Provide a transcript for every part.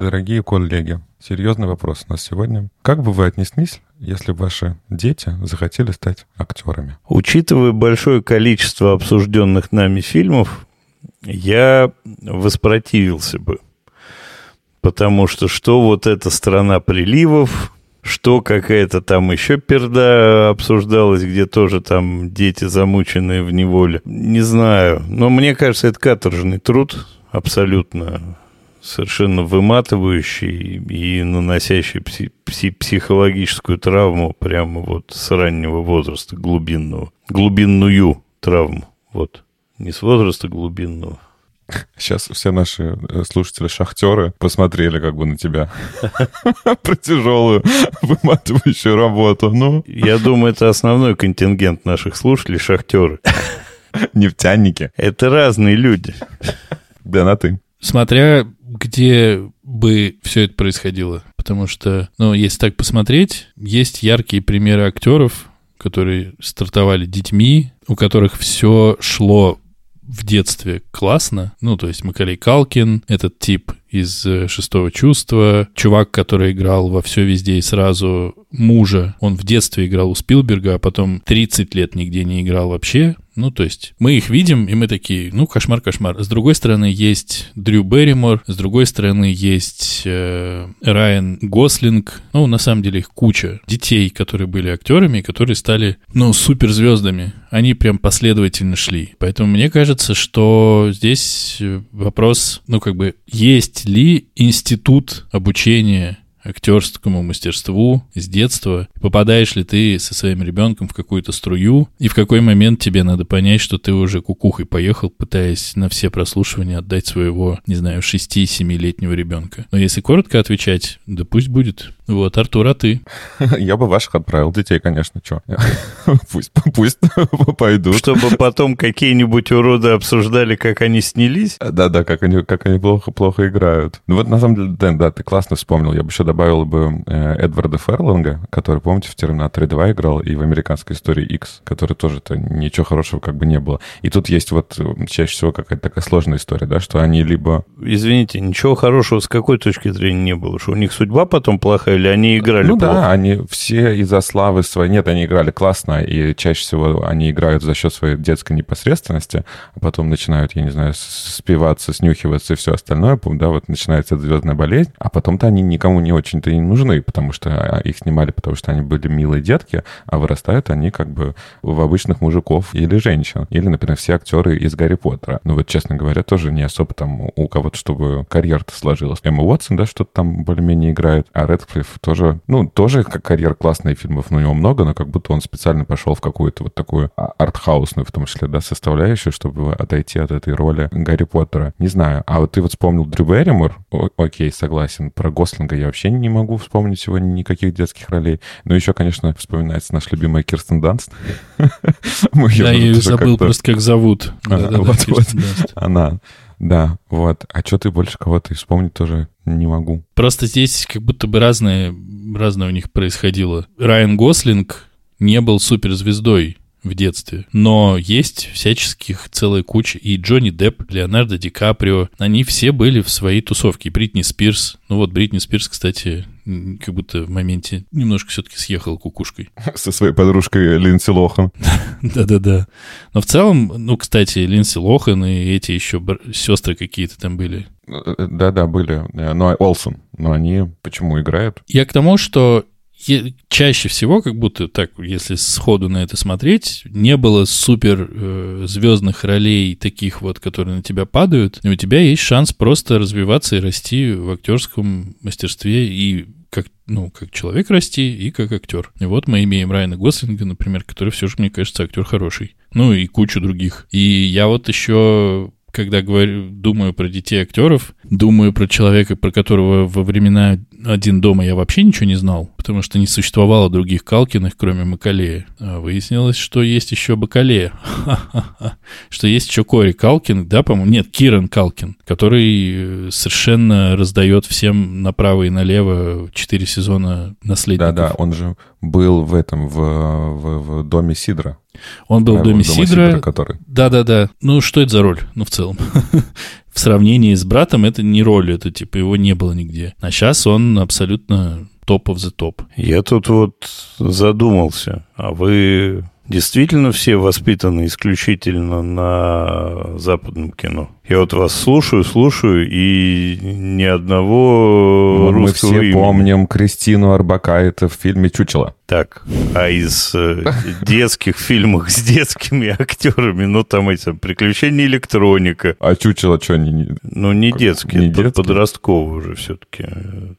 Дорогие коллеги, серьезный вопрос у нас сегодня. Как бы вы отнеслись, если ваши дети захотели стать актерами? Учитывая большое количество обсужденных нами фильмов, я воспротивился бы. Потому что что вот эта страна приливов, что какая-то там еще перда обсуждалась, где тоже там дети замученные в неволе. Не знаю. Но мне кажется, это каторжный труд абсолютно совершенно выматывающий и наносящий пси- пси- психологическую травму прямо вот с раннего возраста, глубинного. Глубинную травму. Вот. Не с возраста глубинного. Сейчас все наши э, слушатели-шахтеры посмотрели как бы на тебя про тяжелую выматывающую работу. Ну, Я думаю, это основной контингент наших слушателей, шахтеры. нефтяники. Это разные люди. Да, на ты. Смотря где бы все это происходило. Потому что, ну, если так посмотреть, есть яркие примеры актеров, которые стартовали детьми, у которых все шло в детстве классно. Ну, то есть Макалей Калкин, этот тип из э, «Шестого чувства», чувак, который играл во «Все везде и сразу» мужа, он в детстве играл у Спилберга, а потом 30 лет нигде не играл вообще. Ну, то есть мы их видим, и мы такие, ну, кошмар-кошмар. С другой стороны, есть Дрю Берримор, с другой стороны, есть э, Райан Гослинг. Ну, на самом деле, их куча детей, которые были актерами, которые стали, ну, суперзвездами. Они прям последовательно шли. Поэтому мне кажется, что здесь э, вопрос, ну, как бы, есть ли институт обучения актерскому мастерству с детства, попадаешь ли ты со своим ребенком в какую-то струю, и в какой момент тебе надо понять, что ты уже кукухой поехал, пытаясь на все прослушивания отдать своего, не знаю, 6-7-летнего ребенка. Но если коротко отвечать, да пусть будет. Вот, Артур, а ты? Я бы ваших отправил, детей, конечно, что. Пусть, пусть пойдут. Чтобы потом какие-нибудь уроды обсуждали, как они снялись. Да-да, как они, как они плохо, плохо играют. Ну вот, на самом деле, Дэн, да, ты классно вспомнил. Я бы еще добавил бы э, Эдварда Ферланга, который, помните, в «Терминаторе 2» играл, и в «Американской истории X», который тоже-то ничего хорошего как бы не было. И тут есть вот э, чаще всего какая-то такая сложная история, да, что они либо... Извините, ничего хорошего с какой точки зрения не было? Что у них судьба потом плохая, или они играли Ну плохо? да, они все из-за славы своей... Нет, они играли классно, и чаще всего они играют за счет своей детской непосредственности, а потом начинают, я не знаю, спиваться, снюхиваться и все остальное, да, вот начинается звездная болезнь, а потом-то они никому не очень-то и не нужны, потому что а, их снимали, потому что они были милые детки, а вырастают они как бы в обычных мужиков или женщин. Или, например, все актеры из Гарри Поттера. Ну вот, честно говоря, тоже не особо там у кого-то, чтобы карьера-то сложилась. Эмма Уотсон, да, что-то там более-менее играет, а Редклифф тоже, ну, тоже как карьера классных фильмов, но у него много, но как будто он специально пошел в какую-то вот такую а- артхаусную, в том числе, да, составляющую, чтобы отойти от этой роли Гарри Поттера. Не знаю. А вот ты вот вспомнил Дрю Берримор, окей, согласен. Про Гослинга я вообще не могу вспомнить сегодня никаких детских ролей. Но еще, конечно, вспоминается наша любимая Кирстен Данст. Я ее забыл просто как зовут. Она, да, вот. А что ты больше кого-то вспомнить тоже не могу. Просто здесь как будто бы разное, разное у них происходило. Райан Гослинг не был суперзвездой в детстве, но есть всяческих целая куча. И Джонни Депп, Леонардо Ди Каприо, они все были в своей тусовке. И Бритни Спирс. Ну вот Бритни Спирс, кстати, как будто в моменте немножко все-таки съехала кукушкой. Со своей подружкой Линдси Лохан. Да-да-да. Но в целом, ну, кстати, Линдси Лохан и эти еще сестры какие-то там были. Да-да, были. Э, Ну, а Олсен. Но они почему играют? Я к тому, что чаще всего, как будто так, если сходу на это смотреть, не было супер э, звездных ролей таких вот, которые на тебя падают, и у тебя есть шанс просто развиваться и расти в актерском мастерстве и как, ну, как человек расти и как актер. И вот мы имеем Райана Гослинга, например, который все же, мне кажется, актер хороший. Ну и кучу других. И я вот еще когда говорю, думаю про детей актеров, думаю про человека, про которого во времена «Один дома» я вообще ничего не знал, потому что не существовало других Калкиных, кроме Макалея. А выяснилось, что есть еще Бакалея. Что есть еще Кори Калкин, да, по-моему? Нет, Киран Калкин, который э, совершенно раздает всем направо и налево четыре сезона наследников. Да-да, он же был в этом, в, в, в доме Сидра. Он был в Правильно, доме Сидра. Сидра, который. Да-да-да. Ну, что это за роль? Ну, в целом. в сравнении с братом это не роль, это типа его не было нигде. А сейчас он абсолютно топ of the топ. Я тут вот задумался, а вы действительно все воспитаны исключительно на западном кино? Я вот вас слушаю, слушаю, и ни одного Ну, Мы русского все имени. помним Кристину Арбакайте в фильме «Чучело». Так, а из э, детских фильмов с детскими актерами, ну там эти приключения электроника, А «Чучело» что, не, не- ну не детские, не под- детские? подростковые уже все-таки.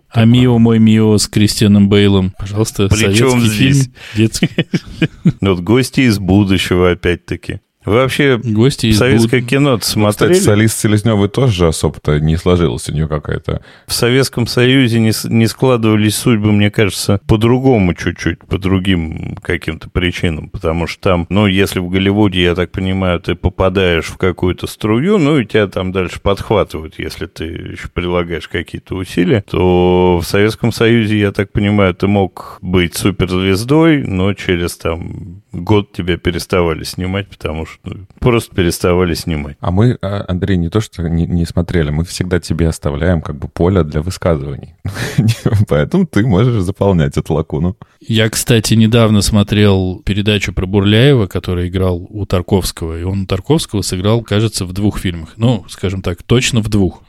А Мио, мой Мио с Кристианом Бейлом. Пожалуйста, Причем советский здесь? фильм. Детский. Ну, вот гости из будущего опять-таки. Вы вообще Гости из советское буд- кино Кстати, смотрели? с Алисой Селезневой тоже особо-то не сложилась у нее какая-то. В Советском Союзе не, не складывались судьбы, мне кажется, по-другому чуть-чуть, по другим каким-то причинам. Потому что там, ну, если в Голливуде, я так понимаю, ты попадаешь в какую-то струю, ну, и тебя там дальше подхватывают, если ты еще прилагаешь какие-то усилия, то в Советском Союзе, я так понимаю, ты мог быть суперзвездой, но через там год тебя переставали снимать, потому что ну, просто переставали снимать. А мы, а, Андрей, не то что не, не смотрели, мы всегда тебе оставляем как бы поле для высказываний. Поэтому ты можешь заполнять эту лакуну. Я, кстати, недавно смотрел передачу про Бурляева, который играл у Тарковского. И он у Тарковского сыграл, кажется, в двух фильмах. Ну, скажем так, точно в двух.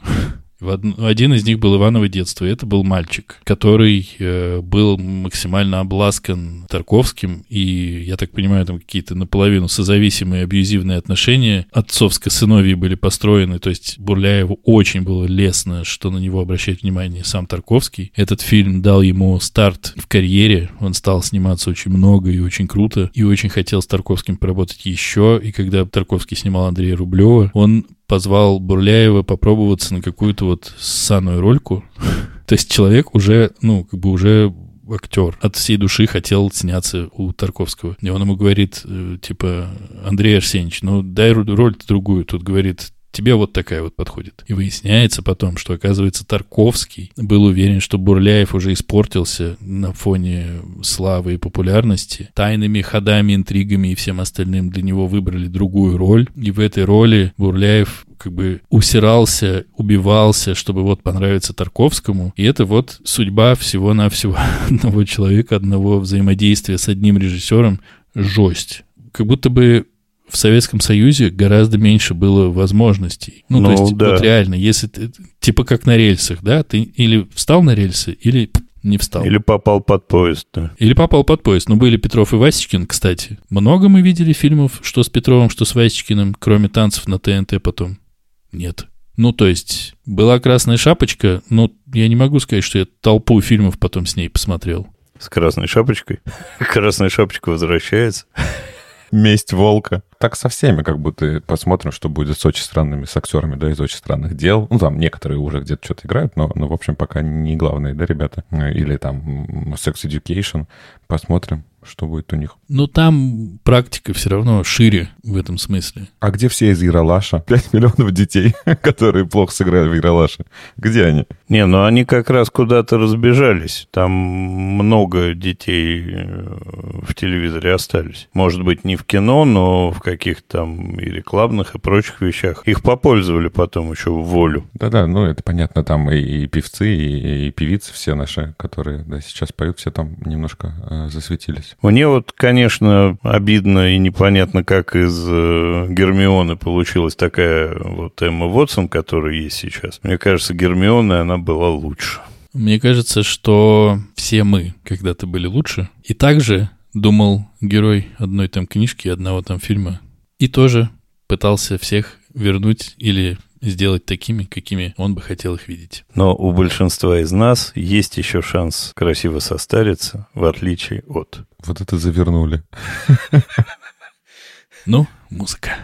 Один из них был «Иваново детство», это был мальчик, который э, был максимально обласкан Тарковским, и, я так понимаю, там какие-то наполовину созависимые абьюзивные отношения отцовско-сыновьи были построены, то есть Бурляеву очень было лестно, что на него обращает внимание сам Тарковский. Этот фильм дал ему старт в карьере, он стал сниматься очень много и очень круто, и очень хотел с Тарковским поработать еще, и когда Тарковский снимал Андрея Рублева, он позвал Бурляева попробоваться на какую-то вот ссаную рольку. То есть человек уже, ну, как бы уже актер от всей души хотел сняться у Тарковского. И он ему говорит, э, типа, Андрей Арсеньевич, ну дай роль-то другую. Тут говорит, тебе вот такая вот подходит. И выясняется потом, что, оказывается, Тарковский был уверен, что Бурляев уже испортился на фоне славы и популярности. Тайными ходами, интригами и всем остальным для него выбрали другую роль. И в этой роли Бурляев как бы усирался, убивался, чтобы вот понравиться Тарковскому. И это вот судьба всего-навсего одного человека, одного взаимодействия с одним режиссером. Жесть. Как будто бы в Советском Союзе гораздо меньше было возможностей. Ну, Ну, то есть, да. вот реально, если ты, типа как на рельсах, да, ты или встал на рельсы, или не встал. Или попал под поезд, да. Или попал под поезд. Ну, были Петров и Васечкин, кстати. Много мы видели фильмов, что с Петровым, что с Васечкиным, кроме танцев на ТНТ потом? Нет. Ну, то есть, была «Красная шапочка», но я не могу сказать, что я толпу фильмов потом с ней посмотрел. С красной шапочкой. Красная шапочка возвращается. Месть волка. Так со всеми, как будто посмотрим, что будет с очень странными, с актерами, да, из очень странных дел. Ну, там некоторые уже где-то что-то играют, но, но, в общем, пока не главные, да, ребята. Или там Sex Education. Посмотрим, что будет у них. Но там практика все равно шире в этом смысле. А где все из Яралаша? 5 миллионов детей, которые плохо сыграли в Яралаше. Где они? Не, ну они как раз куда-то разбежались. Там много детей э, в телевизоре остались. Может быть, не в кино, но в каких-то там и рекламных, и прочих вещах. Их попользовали потом еще в волю. Да-да, ну это понятно, там и, и певцы, и, и певицы все наши, которые да, сейчас поют, все там немножко э, засветились. Мне вот, конечно, обидно и непонятно, как из э, Гермионы получилась такая вот Эмма Вотсон, которая есть сейчас. Мне кажется, Гермиона, она была лучше. Мне кажется, что все мы когда-то были лучше. И также думал герой одной там книжки, одного там фильма. И тоже пытался всех вернуть или сделать такими, какими он бы хотел их видеть. Но у большинства из нас есть еще шанс красиво состариться, в отличие от... Вот это завернули. Ну, музыка.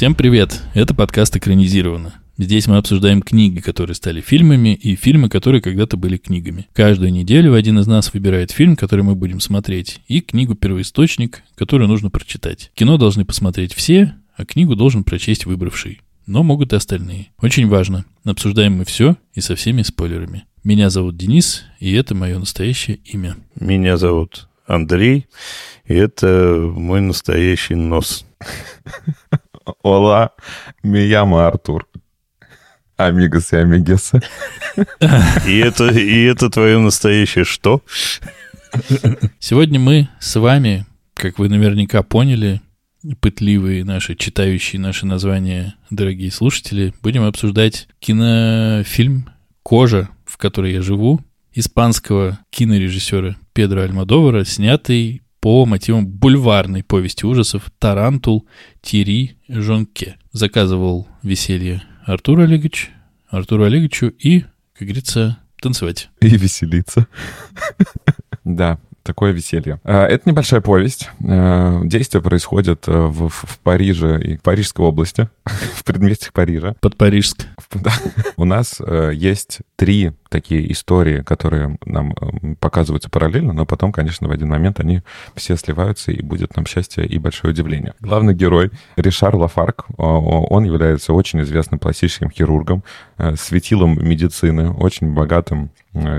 Всем привет! Это подкаст «Экранизировано». Здесь мы обсуждаем книги, которые стали фильмами, и фильмы, которые когда-то были книгами. Каждую неделю один из нас выбирает фильм, который мы будем смотреть, и книгу «Первоисточник», которую нужно прочитать. Кино должны посмотреть все, а книгу должен прочесть выбравший. Но могут и остальные. Очень важно. Обсуждаем мы все и со всеми спойлерами. Меня зовут Денис, и это мое настоящее имя. Меня зовут Андрей, и это мой настоящий нос. Ола, Мияма Артур. Амигос и Амигеса. И это, и это твое настоящее что? Сегодня мы с вами, как вы наверняка поняли, пытливые наши, читающие наши названия, дорогие слушатели, будем обсуждать кинофильм «Кожа», в которой я живу, испанского кинорежиссера Педро Альмодовара, снятый по мотивам бульварной повести ужасов «Тарантул» Тьерри Жонке. Заказывал веселье Артуру Олегович, Артуру Олеговичу и, как говорится, танцевать. И веселиться. Да, такое веселье. А, это небольшая повесть. А, действие происходит э, в, в Париже и в Парижской области, в предместьях Парижа. Под Парижск. Да. У нас э, есть три такие истории, которые нам э, показываются параллельно, но потом, конечно, в один момент они все сливаются, и будет нам счастье и большое удивление. Главный герой Ришар Лафарк, он является очень известным пластическим хирургом, светилом медицины, очень богатым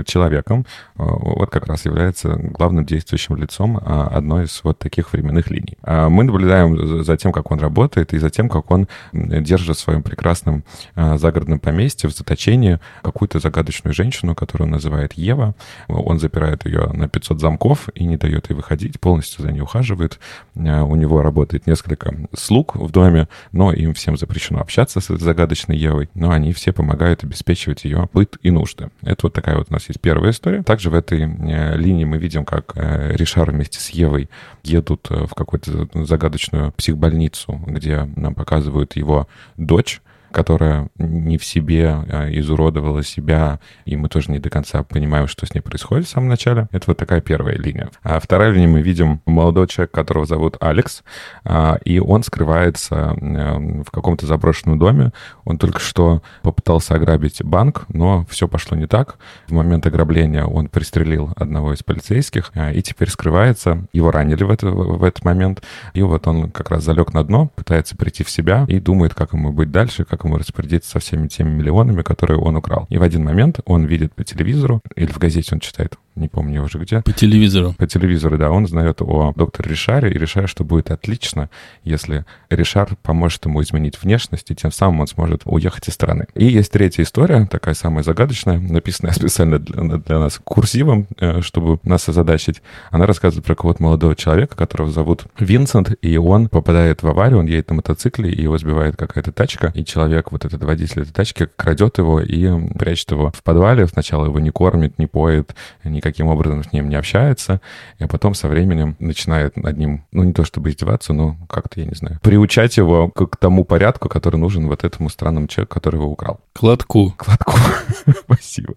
человеком. Вот как раз является главным действующим лицом одной из вот таких временных линий. Мы наблюдаем за тем, как он работает, и за тем, как он держит в своем прекрасном загородном поместье в заточении какую-то загадочную женщину, которую он называет Ева. Он запирает ее на 500 замков и не дает ей выходить, полностью за ней ухаживает. У него работает несколько слуг в доме, но им всем запрещено общаться с этой загадочной Евой, но они все помогают обеспечивать ее быт и нужды. Это вот такая вот у нас есть первая история. Также в этой э, линии мы видим, как э, Ришар вместе с Евой едут э, в какую-то загадочную психбольницу, где нам показывают его дочь, которая не в себе а изуродовала себя, и мы тоже не до конца понимаем, что с ней происходит в самом начале. Это вот такая первая линия. А вторая линия мы видим молодого человека, которого зовут Алекс, а, и он скрывается в каком-то заброшенном доме. Он только что попытался ограбить банк, но все пошло не так. В момент ограбления он пристрелил одного из полицейских а, и теперь скрывается. Его ранили в, это, в этот момент, и вот он как раз залег на дно, пытается прийти в себя и думает, как ему быть дальше, как ему распорядиться со всеми теми миллионами, которые он украл. И в один момент он видит по телевизору, или в газете он читает, не помню уже где. По телевизору. По телевизору, да. Он знает о докторе Ришаре и решает, что будет отлично, если Ришар поможет ему изменить внешность, и тем самым он сможет уехать из страны. И есть третья история, такая самая загадочная, написанная специально для, для нас курсивом, э, чтобы нас озадачить. Она рассказывает про кого-то молодого человека, которого зовут Винсент, и он попадает в аварию, он едет на мотоцикле, и его сбивает какая-то тачка, и человек, вот этот водитель этой тачки, крадет его и прячет его в подвале. Сначала его не кормит, не поет, не никаким образом с ним не общается, а потом со временем начинает над ним, ну, не то чтобы издеваться, но как-то, я не знаю, приучать его к, к тому порядку, который нужен вот этому странному человеку, который его украл. Кладку. Кладку. Спасибо.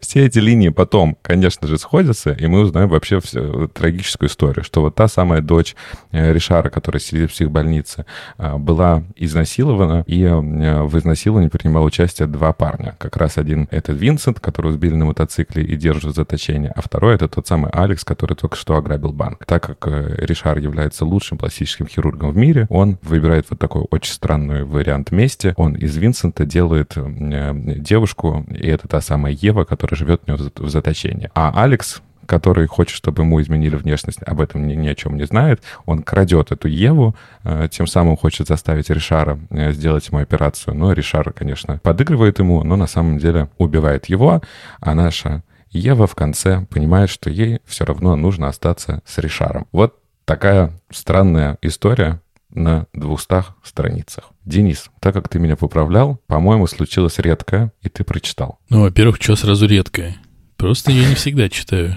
Все эти линии потом, конечно же, сходятся, и мы узнаем вообще всю трагическую историю, что вот та самая дочь э, Ришара, которая сидит в психбольнице, э, была изнасилована, и э, в изнасиловании принимал участие два парня. Как раз один — это Винсент, которого сбили на мотоцикле и держат в заточении, а второй — это тот самый Алекс, который только что ограбил банк. Так как э, Ришар является лучшим пластическим хирургом в мире, он выбирает вот такой очень странный вариант мести. Он из Винсента делает э, девушку, и это та самая Ева, которая живет у него в заточении. А Алекс который хочет, чтобы ему изменили внешность, об этом ни, ни о чем не знает. Он крадет эту Еву, э, тем самым хочет заставить Ришара сделать ему операцию. Но Ришар, конечно, подыгрывает ему, но на самом деле убивает его, а наша Ева в конце понимает, что ей все равно нужно остаться с Ришаром. Вот такая странная история на двухстах страницах. Денис, так как ты меня поправлял, по-моему, случилось редкое, и ты прочитал. Ну, во-первых, что сразу редкое? Просто я не всегда читаю.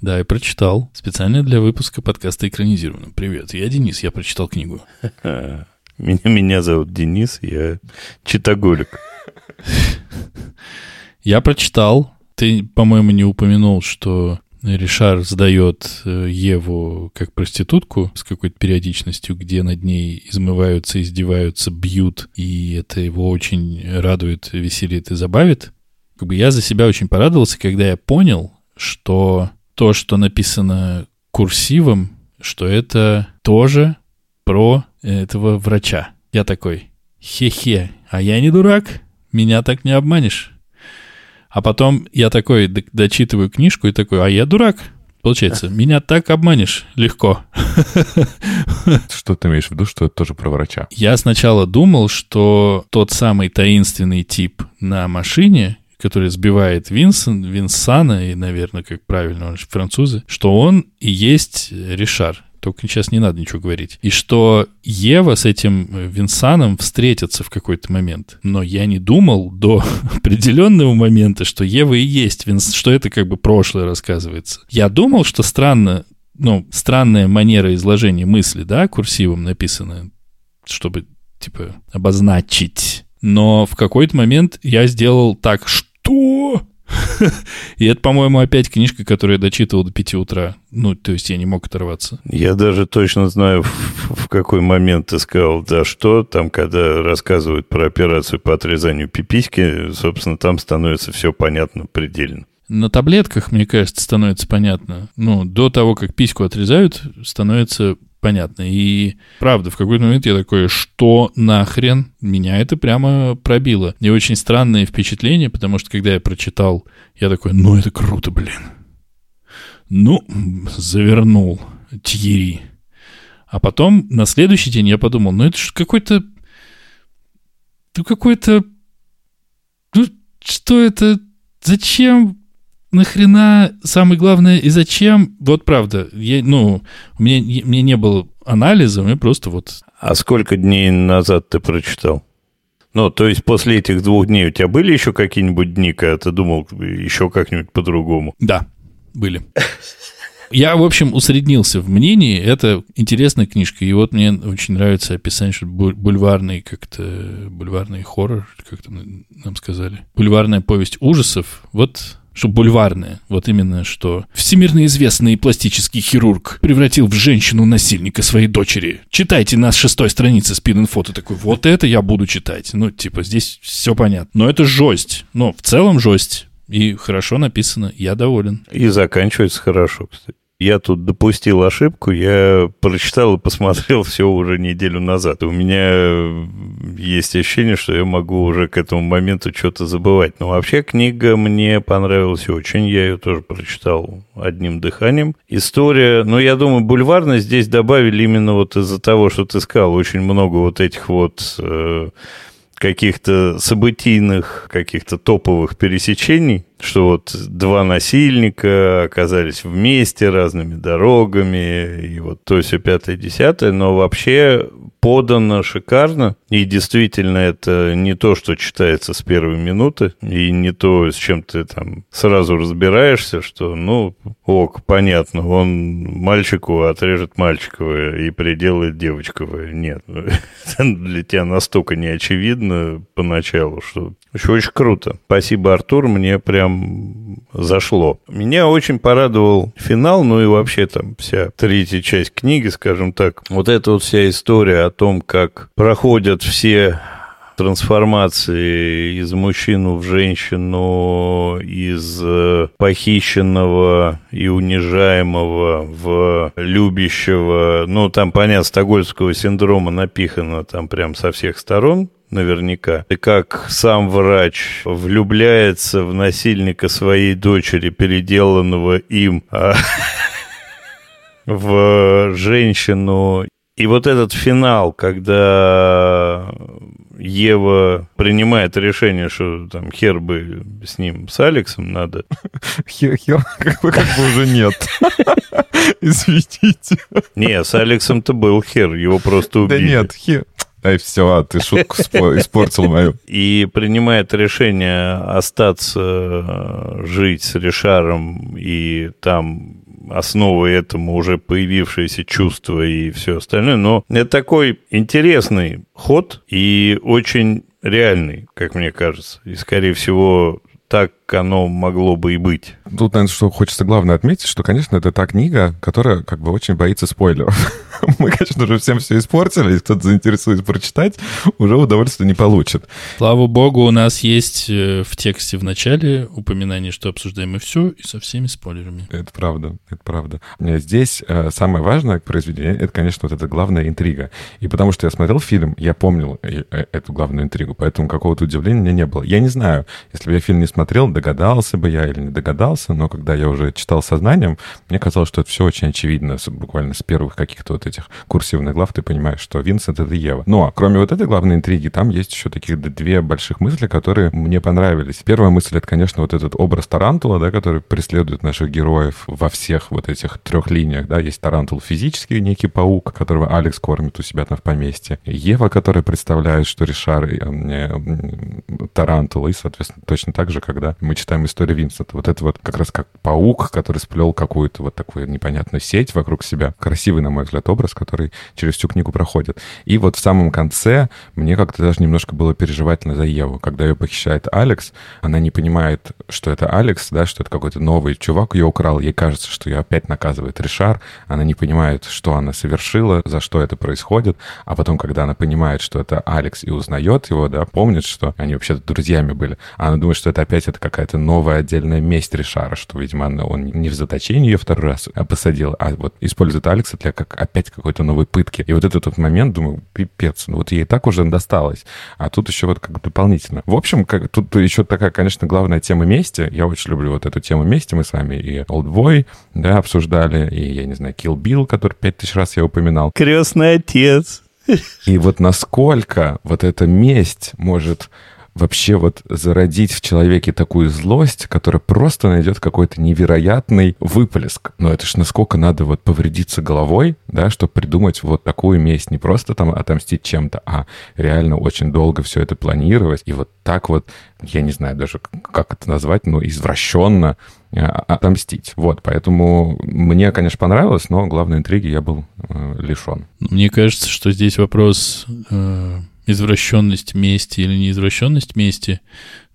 Да, я прочитал. Специально для выпуска подкаста экранизировано. Привет, я Денис, я прочитал книгу. Меня, меня зовут Денис, я читоголик. Я прочитал ты, по-моему, не упомянул, что Ришар сдает э, Еву как проститутку с какой-то периодичностью, где над ней измываются, издеваются, бьют, и это его очень радует, веселит и забавит. Как бы я за себя очень порадовался, когда я понял, что то, что написано курсивом, что это тоже про этого врача. Я такой, хе-хе, а я не дурак, меня так не обманешь. А потом я такой дочитываю книжку и такой, а я дурак. Получается, меня так обманешь легко. Что ты имеешь в виду, что это тоже про врача? Я сначала думал, что тот самый таинственный тип на машине, который сбивает Винсон, Винсана, и, наверное, как правильно, он же французы, что он и есть Ришар. Только сейчас не надо ничего говорить. И что Ева с этим Винсаном встретятся в какой-то момент. Но я не думал до определенного момента, что Ева и есть Винс, что это как бы прошлое рассказывается. Я думал, что странно, ну, странная манера изложения мысли, да, курсивом написано, чтобы, типа, обозначить. Но в какой-то момент я сделал так, что? И это, по-моему, опять книжка, которую я дочитывал до 5 утра. Ну, то есть я не мог оторваться. Я даже точно знаю, в, в какой момент ты сказал, да что, там, когда рассказывают про операцию по отрезанию пиписьки, собственно, там становится все понятно предельно. На таблетках, мне кажется, становится понятно. Ну, до того, как письку отрезают, становится понятно. И правда, в какой-то момент я такой, что нахрен? Меня это прямо пробило. И очень странное впечатление, потому что когда я прочитал, я такой, ну это круто, блин. Ну, завернул Тьери. А потом на следующий день я подумал, ну это же какой-то... Ну какой-то... Ну что это? Зачем нахрена, самое главное, и зачем, вот правда, я, ну, у меня не было анализа, меня просто вот... А сколько дней назад ты прочитал? Ну, то есть после этих двух дней у тебя были еще какие-нибудь дни, когда ты думал еще как-нибудь по-другому? Да, были. Я, в общем, усреднился в мнении. Это интересная книжка. И вот мне очень нравится описание, что бульварный как-то... Бульварный хоррор, как-то нам сказали. Бульварная повесть ужасов. Вот что бульварное, вот именно что всемирно известный пластический хирург превратил в женщину-насильника своей дочери. Читайте на шестой странице спин-инфо. такой, вот это я буду читать. Ну, типа, здесь все понятно. Но это жесть. Но в целом жесть. И хорошо написано, я доволен. И заканчивается хорошо, кстати. Я тут допустил ошибку, я прочитал и посмотрел все уже неделю назад. У меня есть ощущение, что я могу уже к этому моменту что-то забывать. Но вообще книга мне понравилась очень, я ее тоже прочитал одним дыханием. История, ну, я думаю, бульварность здесь добавили именно вот из-за того, что ты сказал, очень много вот этих вот... Э, каких-то событийных, каких-то топовых пересечений, что вот два насильника оказались вместе разными дорогами, и вот то все пятое, десятое, но вообще подано шикарно, и действительно это не то, что читается с первой минуты, и не то, с чем ты там сразу разбираешься, что, ну, ок, понятно, он мальчику отрежет мальчиковое и приделает девочковое. Нет, для тебя настолько неочевидно поначалу, что еще очень круто. Спасибо, Артур, мне прям зашло. Меня очень порадовал финал, ну и вообще там вся третья часть книги, скажем так. Вот эта вот вся история о том, как проходят все трансформации из мужчину в женщину, из э, похищенного и унижаемого в любящего. Ну, там, понятно, стокгольмского синдрома напихано там прям со всех сторон наверняка. И как сам врач влюбляется в насильника своей дочери, переделанного им а, в женщину. И вот этот финал, когда Ева принимает решение, что там хер бы с ним, с Алексом надо. Хер, хер как, бы, как бы уже нет. Извините. Не, с Алексом-то был хер, его просто убили. Да нет, хер. Ай, все, а ты шутку испортил мою. И принимает решение остаться э, жить с Ришаром и там основой этому уже появившееся чувство и все остальное. Но это такой интересный ход и очень реальный, как мне кажется. И, скорее всего, так оно могло бы и быть. Тут, наверное, что хочется главное отметить, что, конечно, это та книга, которая как бы очень боится спойлеров. Мы, конечно же, всем все испортили, если кто-то заинтересуется прочитать, уже удовольствия не получит. Слава богу, у нас есть э, в тексте в начале упоминание, что обсуждаем мы все и со всеми спойлерами. Это правда, это правда. Здесь э, самое важное произведение, это, конечно, вот эта главная интрига. И потому что я смотрел фильм, я помнил э, эту главную интригу, поэтому какого-то удивления у меня не было. Я не знаю, если бы я фильм не смотрел, догадался бы я или не догадался, но когда я уже читал со знанием, мне казалось, что это все очень очевидно, буквально с первых каких-то вот этих курсивных глав ты понимаешь, что Винсент — это Ева. Но кроме вот этой главной интриги, там есть еще таких две больших мысли, которые мне понравились. Первая мысль — это, конечно, вот этот образ Тарантула, да, который преследует наших героев во всех вот этих трех линиях, да, есть Тарантул физический, некий паук, которого Алекс кормит у себя там в поместье, Ева, которая представляет, что Ришар э, э, и, соответственно, точно так же, когда мы читаем историю Винсента. Вот это вот как раз как паук, который сплел какую-то вот такую непонятную сеть вокруг себя. Красивый, на мой взгляд, образ, который через всю книгу проходит. И вот в самом конце мне как-то даже немножко было переживательно за Еву. Когда ее похищает Алекс, она не понимает, что это Алекс, да, что это какой-то новый чувак ее украл. Ей кажется, что ее опять наказывает Ришар. Она не понимает, что она совершила, за что это происходит. А потом, когда она понимает, что это Алекс и узнает его, да, помнит, что они вообще-то друзьями были, она думает, что это опять это какая-то новая отдельная месть Ришара, что, видимо, он не в заточении ее второй раз посадил, а вот использует Алекса для как опять какой-то новой пытки. И вот этот вот момент, думаю, пипец, ну вот ей так уже досталось, а тут еще вот как дополнительно. В общем, как, тут еще такая, конечно, главная тема мести. Я очень люблю вот эту тему мести. Мы с вами и Oldboy, да, обсуждали, и, я не знаю, Kill Bill, который пять тысяч раз я упоминал. Крестный отец. И вот насколько вот эта месть может вообще вот зародить в человеке такую злость, которая просто найдет какой-то невероятный выплеск. Но это ж насколько надо вот повредиться головой, да, чтобы придумать вот такую месть. Не просто там отомстить чем-то, а реально очень долго все это планировать. И вот так вот, я не знаю даже, как это назвать, но извращенно а, отомстить. Вот, поэтому мне, конечно, понравилось, но главной интриги я был э, лишен. Мне кажется, что здесь вопрос э, извращенность мести или неизвращенность мести,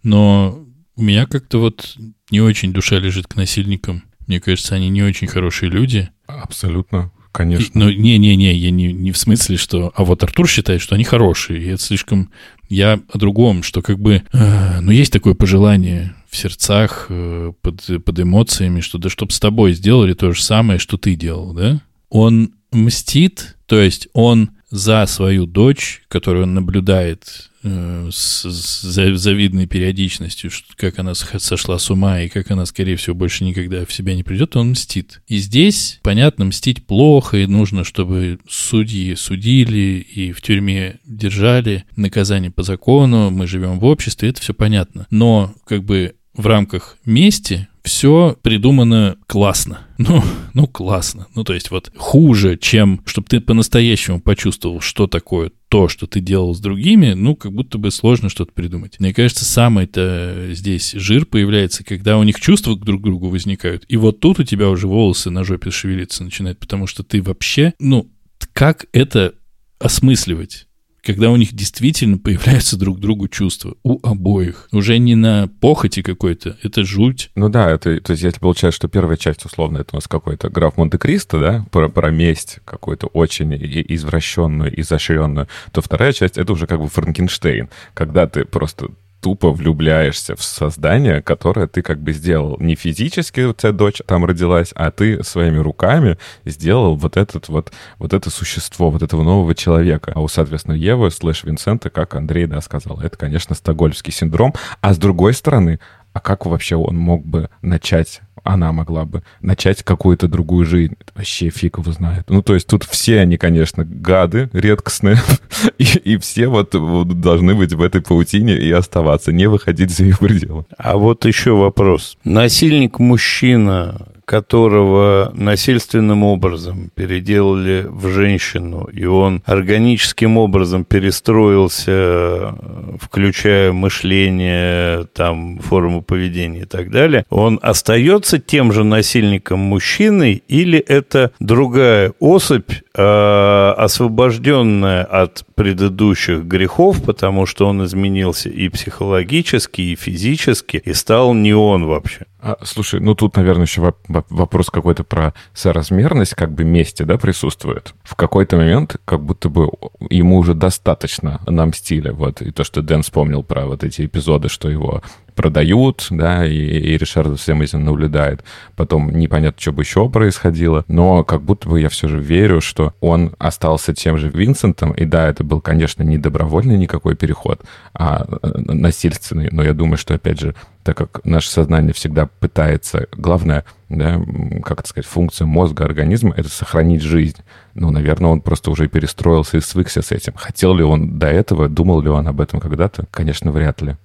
но у меня как-то вот не очень душа лежит к насильникам. Мне кажется, они не очень хорошие люди. Абсолютно. Конечно. И, ну, не-не-не, я не, не в смысле, что... А вот Артур считает, что они хорошие, и это слишком... Я о другом, что как бы... Э, ну, есть такое пожелание в сердцах, э, под, под эмоциями, что да чтоб с тобой сделали то же самое, что ты делал, да? Он мстит, то есть он за свою дочь, которую он наблюдает э, с, с завидной периодичностью, как она сошла с ума и как она, скорее всего, больше никогда в себя не придет, он мстит. И здесь, понятно, мстить плохо, и нужно, чтобы судьи судили и в тюрьме держали наказание по закону, мы живем в обществе, это все понятно. Но как бы в рамках мести все придумано классно. Ну, ну, классно. Ну, то есть вот хуже, чем чтобы ты по-настоящему почувствовал, что такое то, что ты делал с другими, ну, как будто бы сложно что-то придумать. Мне кажется, самый-то здесь жир появляется, когда у них чувства друг к другу возникают. И вот тут у тебя уже волосы на жопе шевелиться начинают, потому что ты вообще, ну, как это осмысливать? Когда у них действительно появляются друг другу чувства. У обоих. Уже не на похоти какой-то, это жуть. Ну да, это, то есть если получается, что первая часть, условно, это у нас какой-то граф Монте-Кристо, да, про, про месть какую-то очень извращенную, изощренную, то вторая часть — это уже как бы Франкенштейн, когда ты просто тупо влюбляешься в создание, которое ты как бы сделал не физически, у тебя дочь там родилась, а ты своими руками сделал вот этот вот, вот это существо, вот этого нового человека. А у, соответственно, Евы слэш Винсента, как Андрей, да, сказал, это, конечно, стокгольмский синдром. А с другой стороны, а как вообще он мог бы начать она могла бы начать какую-то другую жизнь. Вообще фиг его знает. Ну, то есть тут все они, конечно, гады редкостные, и, и все вот, вот должны быть в этой паутине и оставаться, не выходить за их пределы. А вот еще вопрос. Насильник мужчина, которого насильственным образом переделали в женщину, и он органическим образом перестроился, включая мышление, там, форму поведения и так далее, он остается тем же насильником мужчиной или это другая особь, э, освобожденная от предыдущих грехов, потому что он изменился и психологически, и физически, и стал не он вообще. А, слушай, ну тут, наверное, еще вопрос какой-то про соразмерность, как бы мести, да, присутствует. В какой-то момент как будто бы ему уже достаточно нам стиля, вот, и то, что Дэн вспомнил про вот эти эпизоды, что его продают, да, и, и Ришард всем этим наблюдает. Потом непонятно, что бы еще происходило, но как будто бы я все же верю, что он остался тем же Винсентом, и да, это был, конечно, не добровольный никакой переход, а э, насильственный, но я думаю, что, опять же, так как наше сознание всегда пытается, главное, да, как это сказать, функция мозга, организма — это сохранить жизнь. Ну, наверное, он просто уже перестроился и свыкся с этим. Хотел ли он до этого, думал ли он об этом когда-то? Конечно, вряд ли.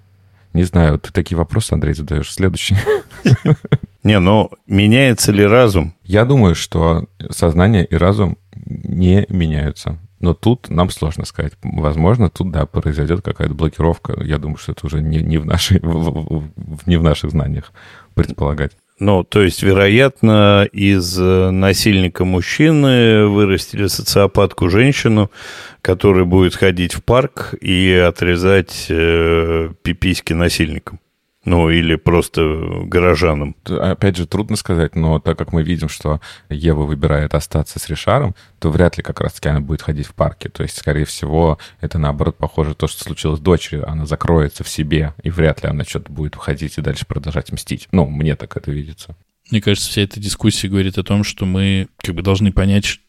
Не знаю, ты такие вопросы, Андрей, задаешь. Следующий. Не, но меняется ли разум? Я думаю, что сознание и разум не меняются. Но тут нам сложно сказать. Возможно, тут, да, произойдет какая-то блокировка. Я думаю, что это уже не, не, в, нашей, в, в, не в наших знаниях предполагать. Ну, то есть, вероятно, из э, насильника мужчины вырастили социопатку женщину, которая будет ходить в парк и отрезать э, пиписьки насильникам. Ну, или просто горожанам. Опять же, трудно сказать, но так как мы видим, что Ева выбирает остаться с Ришаром, то вряд ли как раз-таки она будет ходить в парке. То есть, скорее всего, это наоборот похоже то, что случилось с дочерью. Она закроется в себе, и вряд ли она что-то будет уходить и дальше продолжать мстить. Ну, мне так это видится. Мне кажется, вся эта дискуссия говорит о том, что мы как бы должны понять,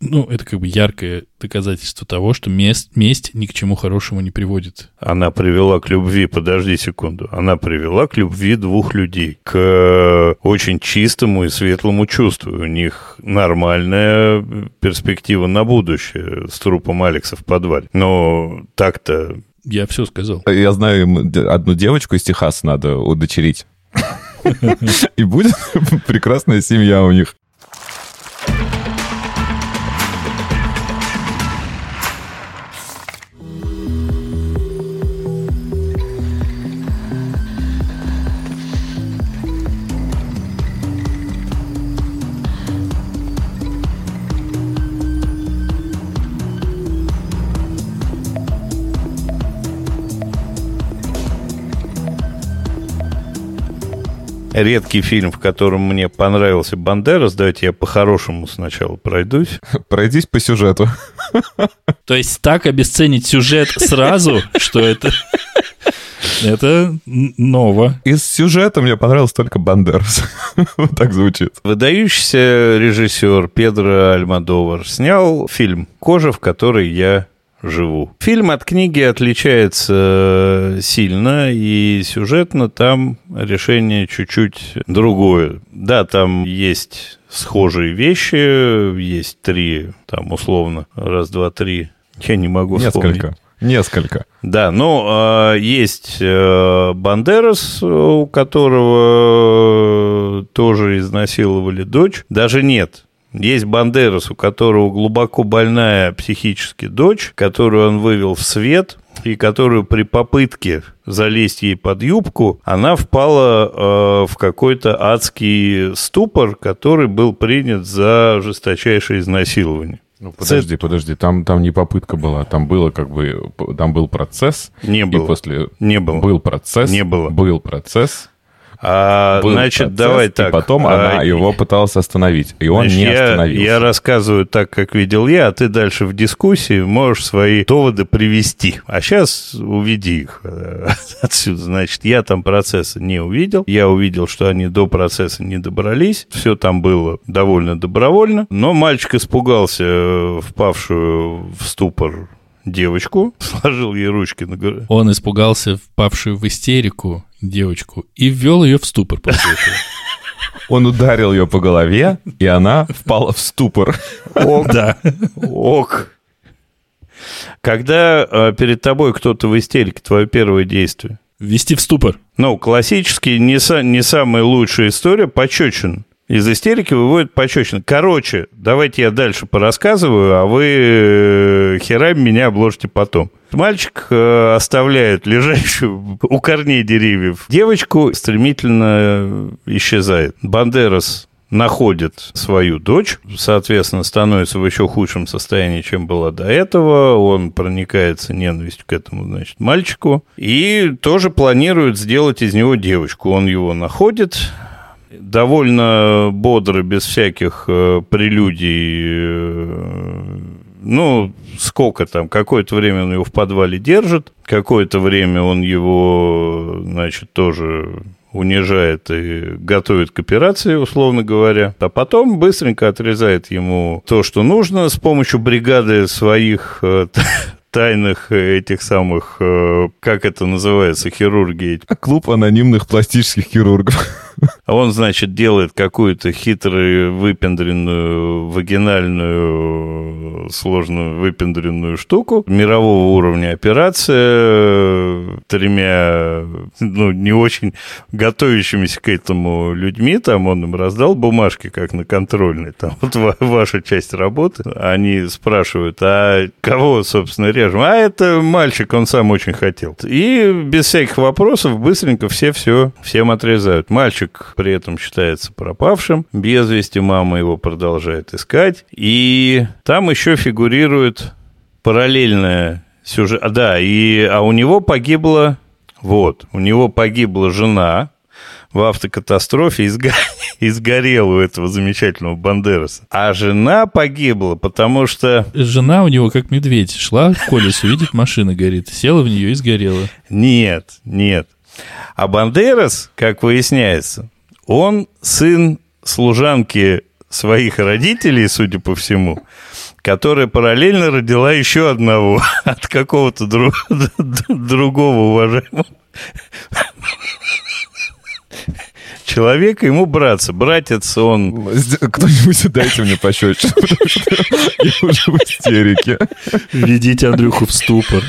ну, это как бы яркое доказательство того, что месть, месть ни к чему хорошему не приводит. Она привела к любви, подожди секунду, она привела к любви двух людей, к очень чистому и светлому чувству. У них нормальная перспектива на будущее с трупом Алекса в подвале. Но так-то... Я все сказал. Я знаю, одну девочку из Техаса надо удочерить. И будет прекрасная семья у них. Редкий фильм, в котором мне понравился Бандерас. Давайте я по-хорошему сначала пройдусь. Пройдись по сюжету. То есть так обесценить сюжет сразу, что это... Это ново. Из сюжета мне понравился только Бандерас. вот так звучит. Выдающийся режиссер Педро Альмадовар снял фильм «Кожа, в которой я живу. Фильм от книги отличается э, сильно, и сюжетно там решение чуть-чуть другое. Да, там есть схожие вещи, есть три, там условно, раз, два, три. Я не могу Несколько. вспомнить. Несколько. Да, ну, э, есть э, Бандерас, у которого тоже изнасиловали дочь. Даже нет, есть Бандерас, у которого глубоко больная психически дочь, которую он вывел в свет, и которую при попытке залезть ей под юбку, она впала э, в какой-то адский ступор, который был принят за жесточайшее изнасилование. Ну, подожди, подожди, там, там не попытка была, там было как бы, там был процесс. Не было. И после... Не было. Был процесс. Не было. Был процесс. А, Был значит, процесс, давай так. И потом а, она его пыталась остановить, и он значит, не я, остановился. Я рассказываю так, как видел я, а ты дальше в дискуссии можешь свои доводы привести. А сейчас уведи их э, отсюда. Значит, я там процесса не увидел. Я увидел, что они до процесса не добрались. Все там было довольно добровольно. Но мальчик испугался э, впавшую в ступор девочку, сложил ей ручки на голову. Он испугался впавшую в истерику девочку и ввел ее в ступор после этого. Он ударил ее по голове, и она впала в ступор. Ок, да. Ок. Когда э, перед тобой кто-то в истерике, твое первое действие? Ввести в ступор. Ну, классически не, са- не самая лучшая история, пощечин. Из истерики выводят пощечин. Короче, давайте я дальше порассказываю, а вы э, херами меня обложите потом. Мальчик э, оставляет лежащую у корней деревьев девочку, стремительно исчезает. Бандерас находит свою дочь, соответственно, становится в еще худшем состоянии, чем была до этого. Он проникается ненавистью к этому, значит, мальчику. И тоже планирует сделать из него девочку. Он его находит, довольно бодро, без всяких э, прелюдий, э, ну, сколько там, какое-то время он его в подвале держит, какое-то время он его, значит, тоже унижает и готовит к операции, условно говоря, а потом быстренько отрезает ему то, что нужно с помощью бригады своих э, тайных этих самых, э, как это называется, хирурги. Клуб анонимных пластических хирургов. А он, значит, делает какую-то хитрую, выпендренную, вагинальную, сложную выпендренную штуку. Мирового уровня операция тремя, ну, не очень готовящимися к этому людьми. Там он им раздал бумажки, как на контрольной. Там вот ваша часть работы. Они спрашивают, а кого, собственно, режем? А это мальчик, он сам очень хотел. И без всяких вопросов быстренько все все всем отрезают. Мальчик мальчик при этом считается пропавшим, без вести мама его продолжает искать, и там еще фигурирует параллельная сюжет, а, да, и, а у него погибла, вот, у него погибла жена, в автокатастрофе и, сго... и сгорел у этого замечательного Бандераса. А жена погибла, потому что... Жена у него как медведь шла к колесу, видит, машина горит, села в нее и сгорела. Нет, нет. А Бандерас, как выясняется, он сын служанки своих родителей, судя по всему, которая параллельно родила еще одного от какого-то друг, другого уважаемого человека, ему братца. Братец он... Кто-нибудь дайте мне пощечину, потому что я уже в истерике. Введите Андрюху в ступор.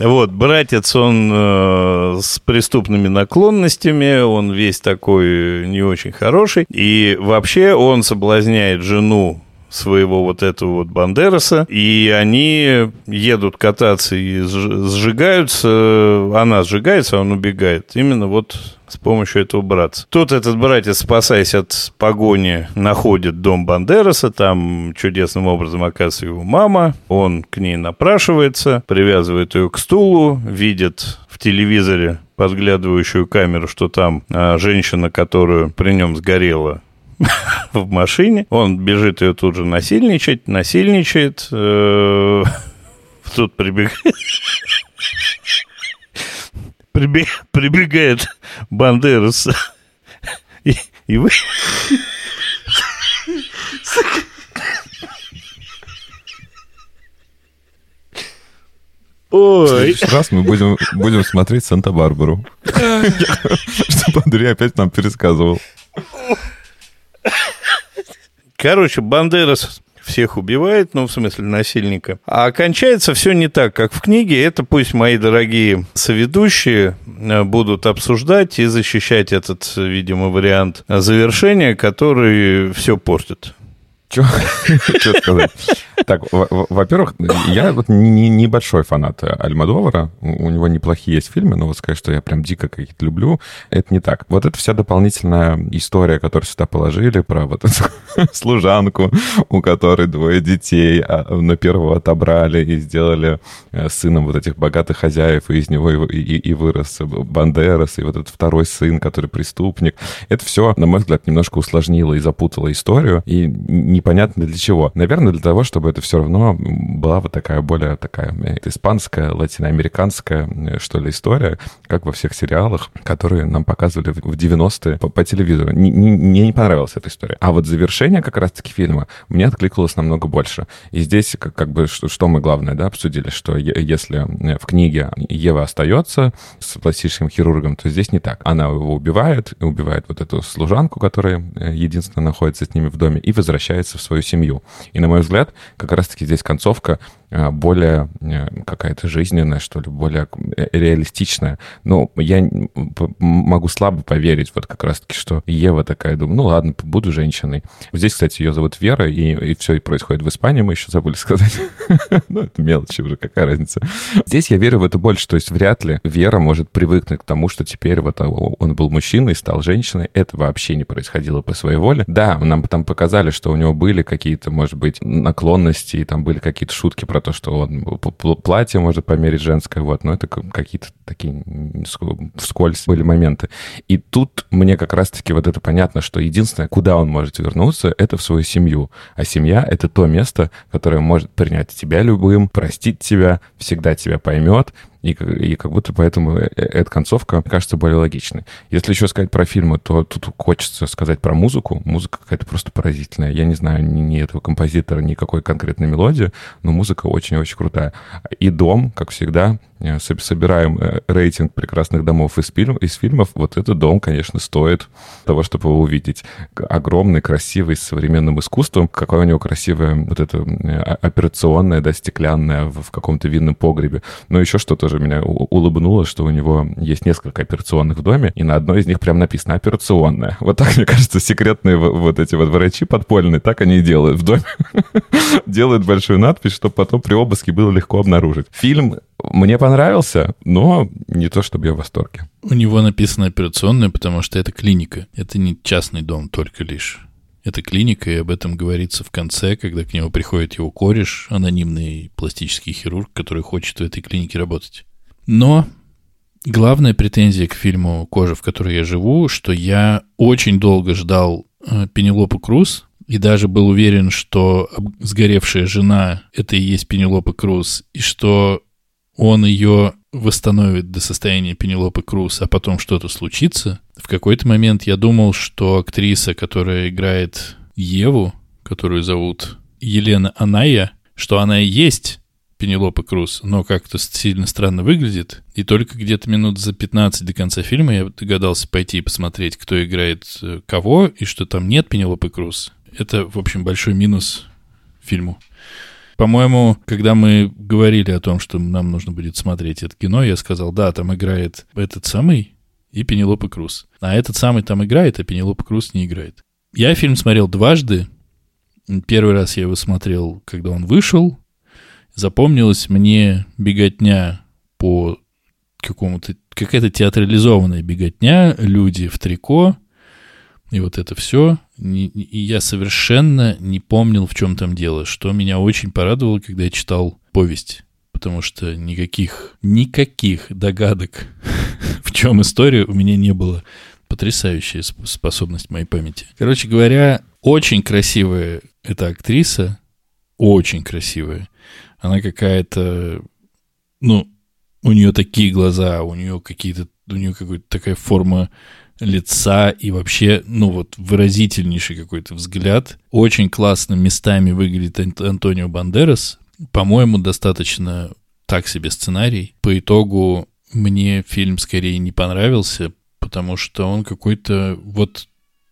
Вот, братец, он э, с преступными наклонностями, он весь такой не очень хороший. И вообще он соблазняет жену своего вот этого вот Бандераса, и они едут кататься и сжигаются, она сжигается, а он убегает. Именно вот с помощью этого братца. Тут этот братец, спасаясь от погони, находит дом Бандераса, там чудесным образом оказывается его мама, он к ней напрашивается, привязывает ее к стулу, видит в телевизоре подглядывающую камеру, что там а, женщина, которую при нем сгорела, в машине. Он бежит ее тут же насильничать, насильничает. Э, тут прибегает прибегает Бандерас и, и вы... Ой. В раз мы будем, будем смотреть Санта-Барбару. Чтобы Андрей опять нам пересказывал. Короче, Бандерас всех убивает, ну, в смысле, насильника. А окончается все не так, как в книге. Это пусть мои дорогие соведущие э, будут обсуждать и защищать этот, видимо, вариант завершения, который все портит. Что сказать? Так, во-первых, я вот небольшой фанат Альмадовара. У него неплохие есть фильмы, но вот сказать, что я прям дико какие-то люблю, это не так. Вот эта вся дополнительная история, которую сюда положили, про вот эту служанку, у которой двое детей, а на первого отобрали и сделали э, сыном вот этих богатых хозяев, и из него и, вырос Бандерас, и вот этот второй сын, который преступник. Это все, на мой взгляд, немножко усложнило и запутало историю, и непонятно для чего. Наверное, для того, чтобы это все равно была вот такая более такая э, испанская, латиноамериканская, э, что ли, история, как во всех сериалах, которые нам показывали в 90-е по, по телевизору. Мне не, не понравилась эта история. А вот завершение как раз-таки фильма мне откликнулось намного больше. И здесь как, как бы что, что мы главное да, обсудили, что если э, в книге Ева остается с пластическим хирургом, то здесь не так. Она его убивает, убивает вот эту служанку, которая единственная находится с ними в доме, и возвращается в свою семью. И, на мой взгляд, как раз-таки здесь концовка более какая-то жизненная, что ли, более реалистичная. Но я могу слабо поверить вот как раз-таки, что Ева такая, думаю, ну ладно, буду женщиной. Здесь, кстати, ее зовут Вера, и, и все и происходит в Испании, мы еще забыли сказать. ну, это мелочи уже, какая разница. Здесь я верю в это больше, то есть вряд ли Вера может привыкнуть к тому, что теперь вот он был мужчиной, стал женщиной. Это вообще не происходило по своей воле. Да, нам там показали, что у него были какие-то, может быть, наклонности, и там были какие-то шутки про то, что он платье может померить женское, вот, но это какие-то такие вскользь были моменты. И тут мне как раз-таки вот это понятно, что единственное, куда он может вернуться, это в свою семью. А семья — это то место, которое может принять тебя любым, простить тебя, всегда тебя поймет, и, и как будто поэтому э, э, эта концовка кажется более логичной. Если еще сказать про фильмы, то тут хочется сказать про музыку. Музыка какая-то просто поразительная. Я не знаю ни, ни этого композитора, ни какой конкретной мелодии, но музыка очень-очень крутая. И дом, как всегда, собираем э, рейтинг прекрасных домов из, фильм, из фильмов, вот этот дом, конечно, стоит того, чтобы его увидеть. Огромный, красивый, с современным искусством. Какое у него красивое вот это э, операционное, да, стеклянное в каком-то винном погребе. Но еще что тоже меня улыбнуло, что у него есть несколько операционных в доме, и на одной из них прям написано «операционная». Вот так, мне кажется, секретные вот эти вот врачи подпольные, так они и делают в доме. Делают большую надпись, чтобы потом при обыске было легко обнаружить. Фильм мне понравился, но не то, чтобы я в восторге. У него написано операционная, потому что это клиника. Это не частный дом только лишь. Это клиника, и об этом говорится в конце, когда к нему приходит его кореш, анонимный пластический хирург, который хочет в этой клинике работать. Но главная претензия к фильму «Кожа, в которой я живу», что я очень долго ждал э, Пенелопу Круз, и даже был уверен, что сгоревшая жена — это и есть Пенелопа Круз, и что он ее восстановит до состояния Пенелопы Круз, а потом что-то случится. В какой-то момент я думал, что актриса, которая играет Еву, которую зовут Елена Аная, что она и есть Пенелопа Круз, но как-то сильно странно выглядит. И только где-то минут за 15 до конца фильма я догадался пойти и посмотреть, кто играет э, кого, и что там нет Пенелопы Круз. Это, в общем, большой минус фильму. По-моему, когда мы говорили о том, что нам нужно будет смотреть это кино, я сказал, да, там играет этот самый и Пенелопа Круз. А этот самый там играет, а Пенелопа Круз не играет. Я фильм смотрел дважды. Первый раз я его смотрел, когда он вышел. Запомнилась мне беготня по какому-то... Какая-то театрализованная беготня, люди в трико, и вот это все. И я совершенно не помнил, в чем там дело, что меня очень порадовало, когда я читал повесть. Потому что никаких, никаких догадок, в чем история, у меня не было. Потрясающая способность моей памяти. Короче говоря, очень красивая эта актриса, очень красивая. Она какая-то, ну, у нее такие глаза, у нее какие-то, у нее какая-то такая форма лица и вообще, ну вот, выразительнейший какой-то взгляд. Очень классно местами выглядит Антонио Бандерас. По-моему, достаточно так себе сценарий. По итогу мне фильм скорее не понравился, потому что он какой-то вот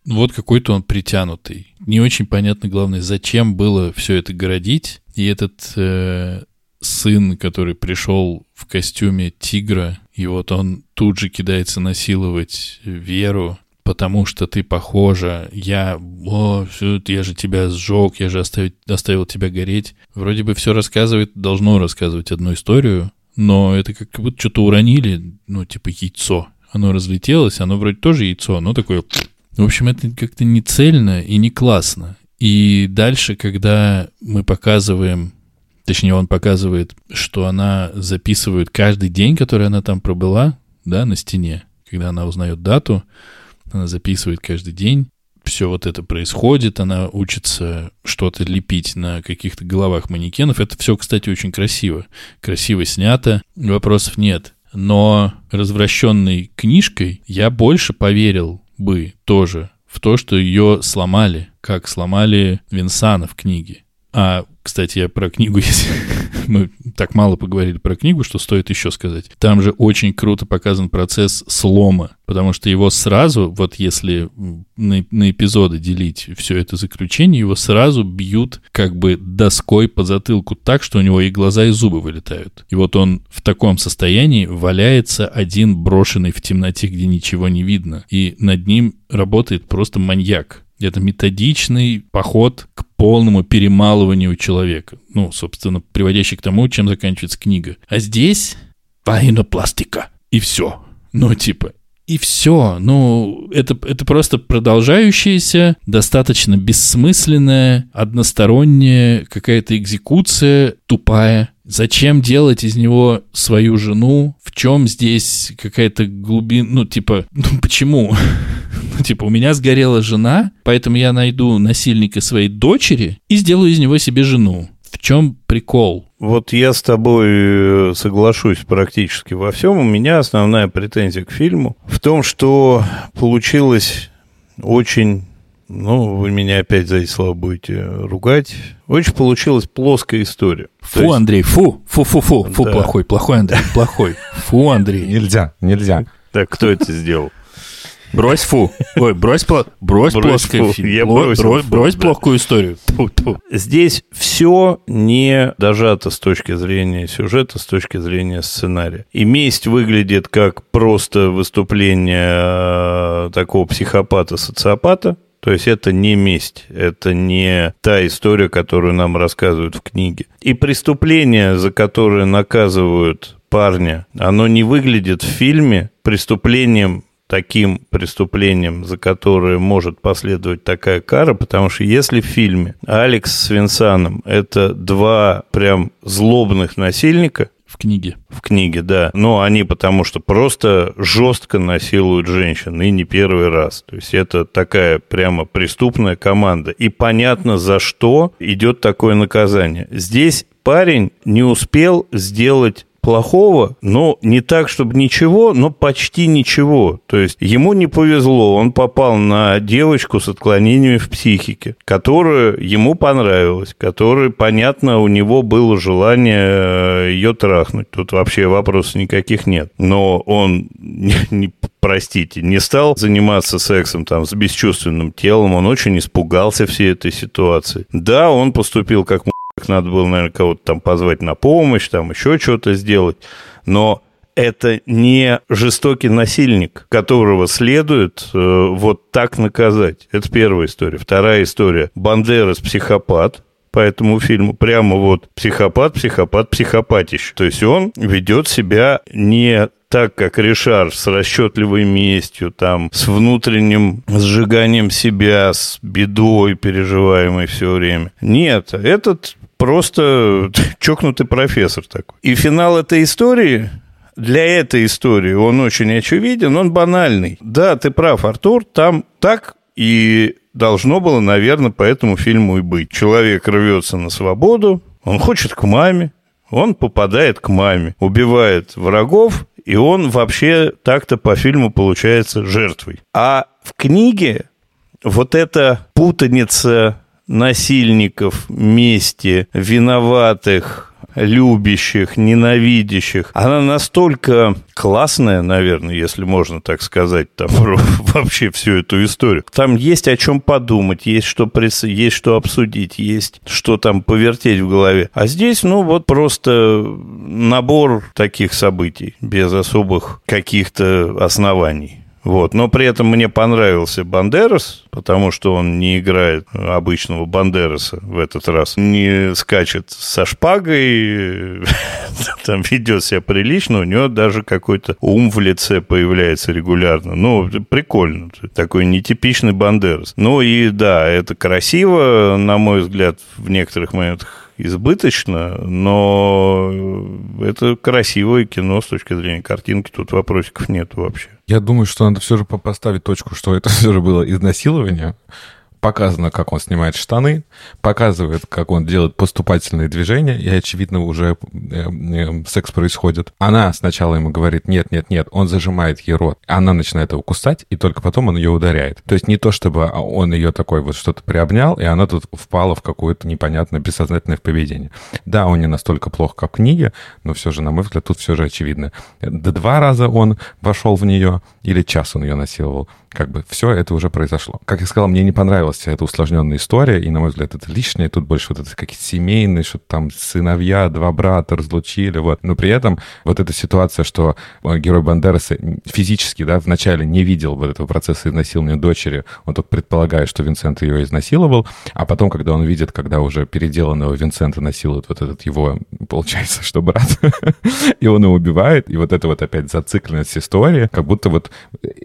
вот какой-то он притянутый. Не очень понятно, главное, зачем было все это городить. И этот э, сын, который пришел в костюме тигра, и вот он тут же кидается насиловать Веру, потому что ты похожа, я, о, я же тебя сжег, я же оставить, оставил тебя гореть. Вроде бы все рассказывает, должно рассказывать одну историю, но это как будто что-то уронили, ну, типа яйцо. Оно разлетелось, оно вроде тоже яйцо, оно такое... В общем, это как-то не цельно и не классно. И дальше, когда мы показываем Точнее, он показывает, что она записывает каждый день, который она там пробыла, да, на стене. Когда она узнает дату, она записывает каждый день. Все вот это происходит, она учится что-то лепить на каких-то головах манекенов. Это все, кстати, очень красиво. Красиво снято, вопросов нет. Но развращенной книжкой я больше поверил бы тоже в то, что ее сломали, как сломали Винсана в книге. А, кстати, я про книгу, если мы так мало поговорили про книгу, что стоит еще сказать. Там же очень круто показан процесс слома, потому что его сразу, вот если на, на эпизоды делить все это заключение, его сразу бьют как бы доской по затылку так, что у него и глаза, и зубы вылетают. И вот он в таком состоянии валяется один брошенный в темноте, где ничего не видно. И над ним работает просто маньяк. Это методичный поход к полному перемалыванию человека. Ну, собственно, приводящий к тому, чем заканчивается книга. А здесь вагинопластика. И все. Ну, типа, и все. Ну, это, это просто продолжающаяся, достаточно бессмысленная, односторонняя какая-то экзекуция, тупая. Зачем делать из него свою жену? В чем здесь какая-то глубина? Ну, типа, ну почему? Ну, типа, у меня сгорела жена, поэтому я найду насильника своей дочери и сделаю из него себе жену. В чем прикол? Вот я с тобой э, соглашусь практически во всем. У меня основная претензия к фильму в том, что получилось очень ну, вы меня опять за эти слова будете ругать. Очень получилась плоская история. Фу, есть... Андрей, фу, фу, фу, фу, фу, да. плохой, плохой, Андрей, плохой. Фу, Андрей. Нельзя, нельзя. Так, кто это сделал? Брось фу. Ой, брось, пло... брось, брось плоскую фу. Я бросил брось, фу, брось да. плохую историю. Тьфу, тьфу. Здесь все не дожато с точки зрения сюжета, с точки зрения сценария. И месть выглядит как просто выступление э, такого психопата-социопата, то есть это не месть, это не та история, которую нам рассказывают в книге. И преступление, за которое наказывают парня, оно не выглядит в фильме преступлением таким преступлением, за которое может последовать такая кара, потому что если в фильме Алекс с Винсаном это два прям злобных насильника, в книге. В книге, да. Но они потому что просто жестко насилуют женщин, и не первый раз. То есть это такая прямо преступная команда. И понятно, за что идет такое наказание. Здесь парень не успел сделать плохого, но не так, чтобы ничего, но почти ничего. То есть ему не повезло, он попал на девочку с отклонениями в психике, которая ему понравилась, которая, понятно, у него было желание э, ее трахнуть. Тут вообще вопросов никаких нет. Но он, не, не, простите, не стал заниматься сексом там с бесчувственным телом, он очень испугался всей этой ситуации. Да, он поступил как надо было, наверное, кого-то там позвать на помощь, там еще что-то сделать. Но это не жестокий насильник, которого следует э, вот так наказать. Это первая история. Вторая история. Бандерас психопат, по этому фильму. Прямо вот психопат, психопат, психопатищ. То есть он ведет себя не так, как Ришар, с расчетливой местью, там, с внутренним сжиганием себя, с бедой, переживаемой все время. Нет, этот просто чокнутый профессор такой. И финал этой истории для этой истории он очень очевиден, он банальный. Да, ты прав, Артур, там так и должно было, наверное, по этому фильму и быть. Человек рвется на свободу, он хочет к маме, он попадает к маме, убивает врагов, и он вообще так-то по фильму получается жертвой. А в книге вот эта путаница насильников, мести, виноватых, любящих, ненавидящих. Она настолько классная, наверное, если можно так сказать, там вообще всю эту историю. Там есть о чем подумать, есть что, прис... есть что обсудить, есть что там повертеть в голове. А здесь, ну, вот просто набор таких событий без особых каких-то оснований. Вот. Но при этом мне понравился Бандерас, потому что он не играет обычного Бандераса в этот раз. Не скачет со шпагой, там ведет себя прилично, у него даже какой-то ум в лице появляется регулярно. Ну, прикольно. Такой нетипичный Бандерас. Ну и да, это красиво, на мой взгляд, в некоторых моментах избыточно, но это красивое кино с точки зрения картинки, тут вопросиков нет вообще. Я думаю, что надо все же поставить точку, что это все же было изнасилование, Показано, как он снимает штаны, показывает, как он делает поступательные движения, и, очевидно, уже э, э, секс происходит. Она сначала ему говорит, нет, нет, нет, он зажимает ей рот. Она начинает его кусать, и только потом он ее ударяет. То есть не то, чтобы он ее такой вот что-то приобнял, и она тут впала в какое-то непонятное бессознательное поведение. Да, он не настолько плохо, как в книге, но все же, на мой взгляд, тут все же очевидно. Да два раза он вошел в нее, или час он ее насиловал как бы все это уже произошло. Как я сказал, мне не понравилась вся эта усложненная история, и, на мой взгляд, это лишнее. Тут больше вот это какие-то семейные, что там сыновья, два брата разлучили, вот. Но при этом вот эта ситуация, что э, герой Бандераса физически, да, вначале не видел вот этого процесса изнасилования дочери, он только предполагает, что Винсент ее изнасиловал, а потом, когда он видит, когда уже переделанного Винсента насилует вот этот его, получается, что брат, и он его убивает, и вот это вот опять зацикленность истории, как будто вот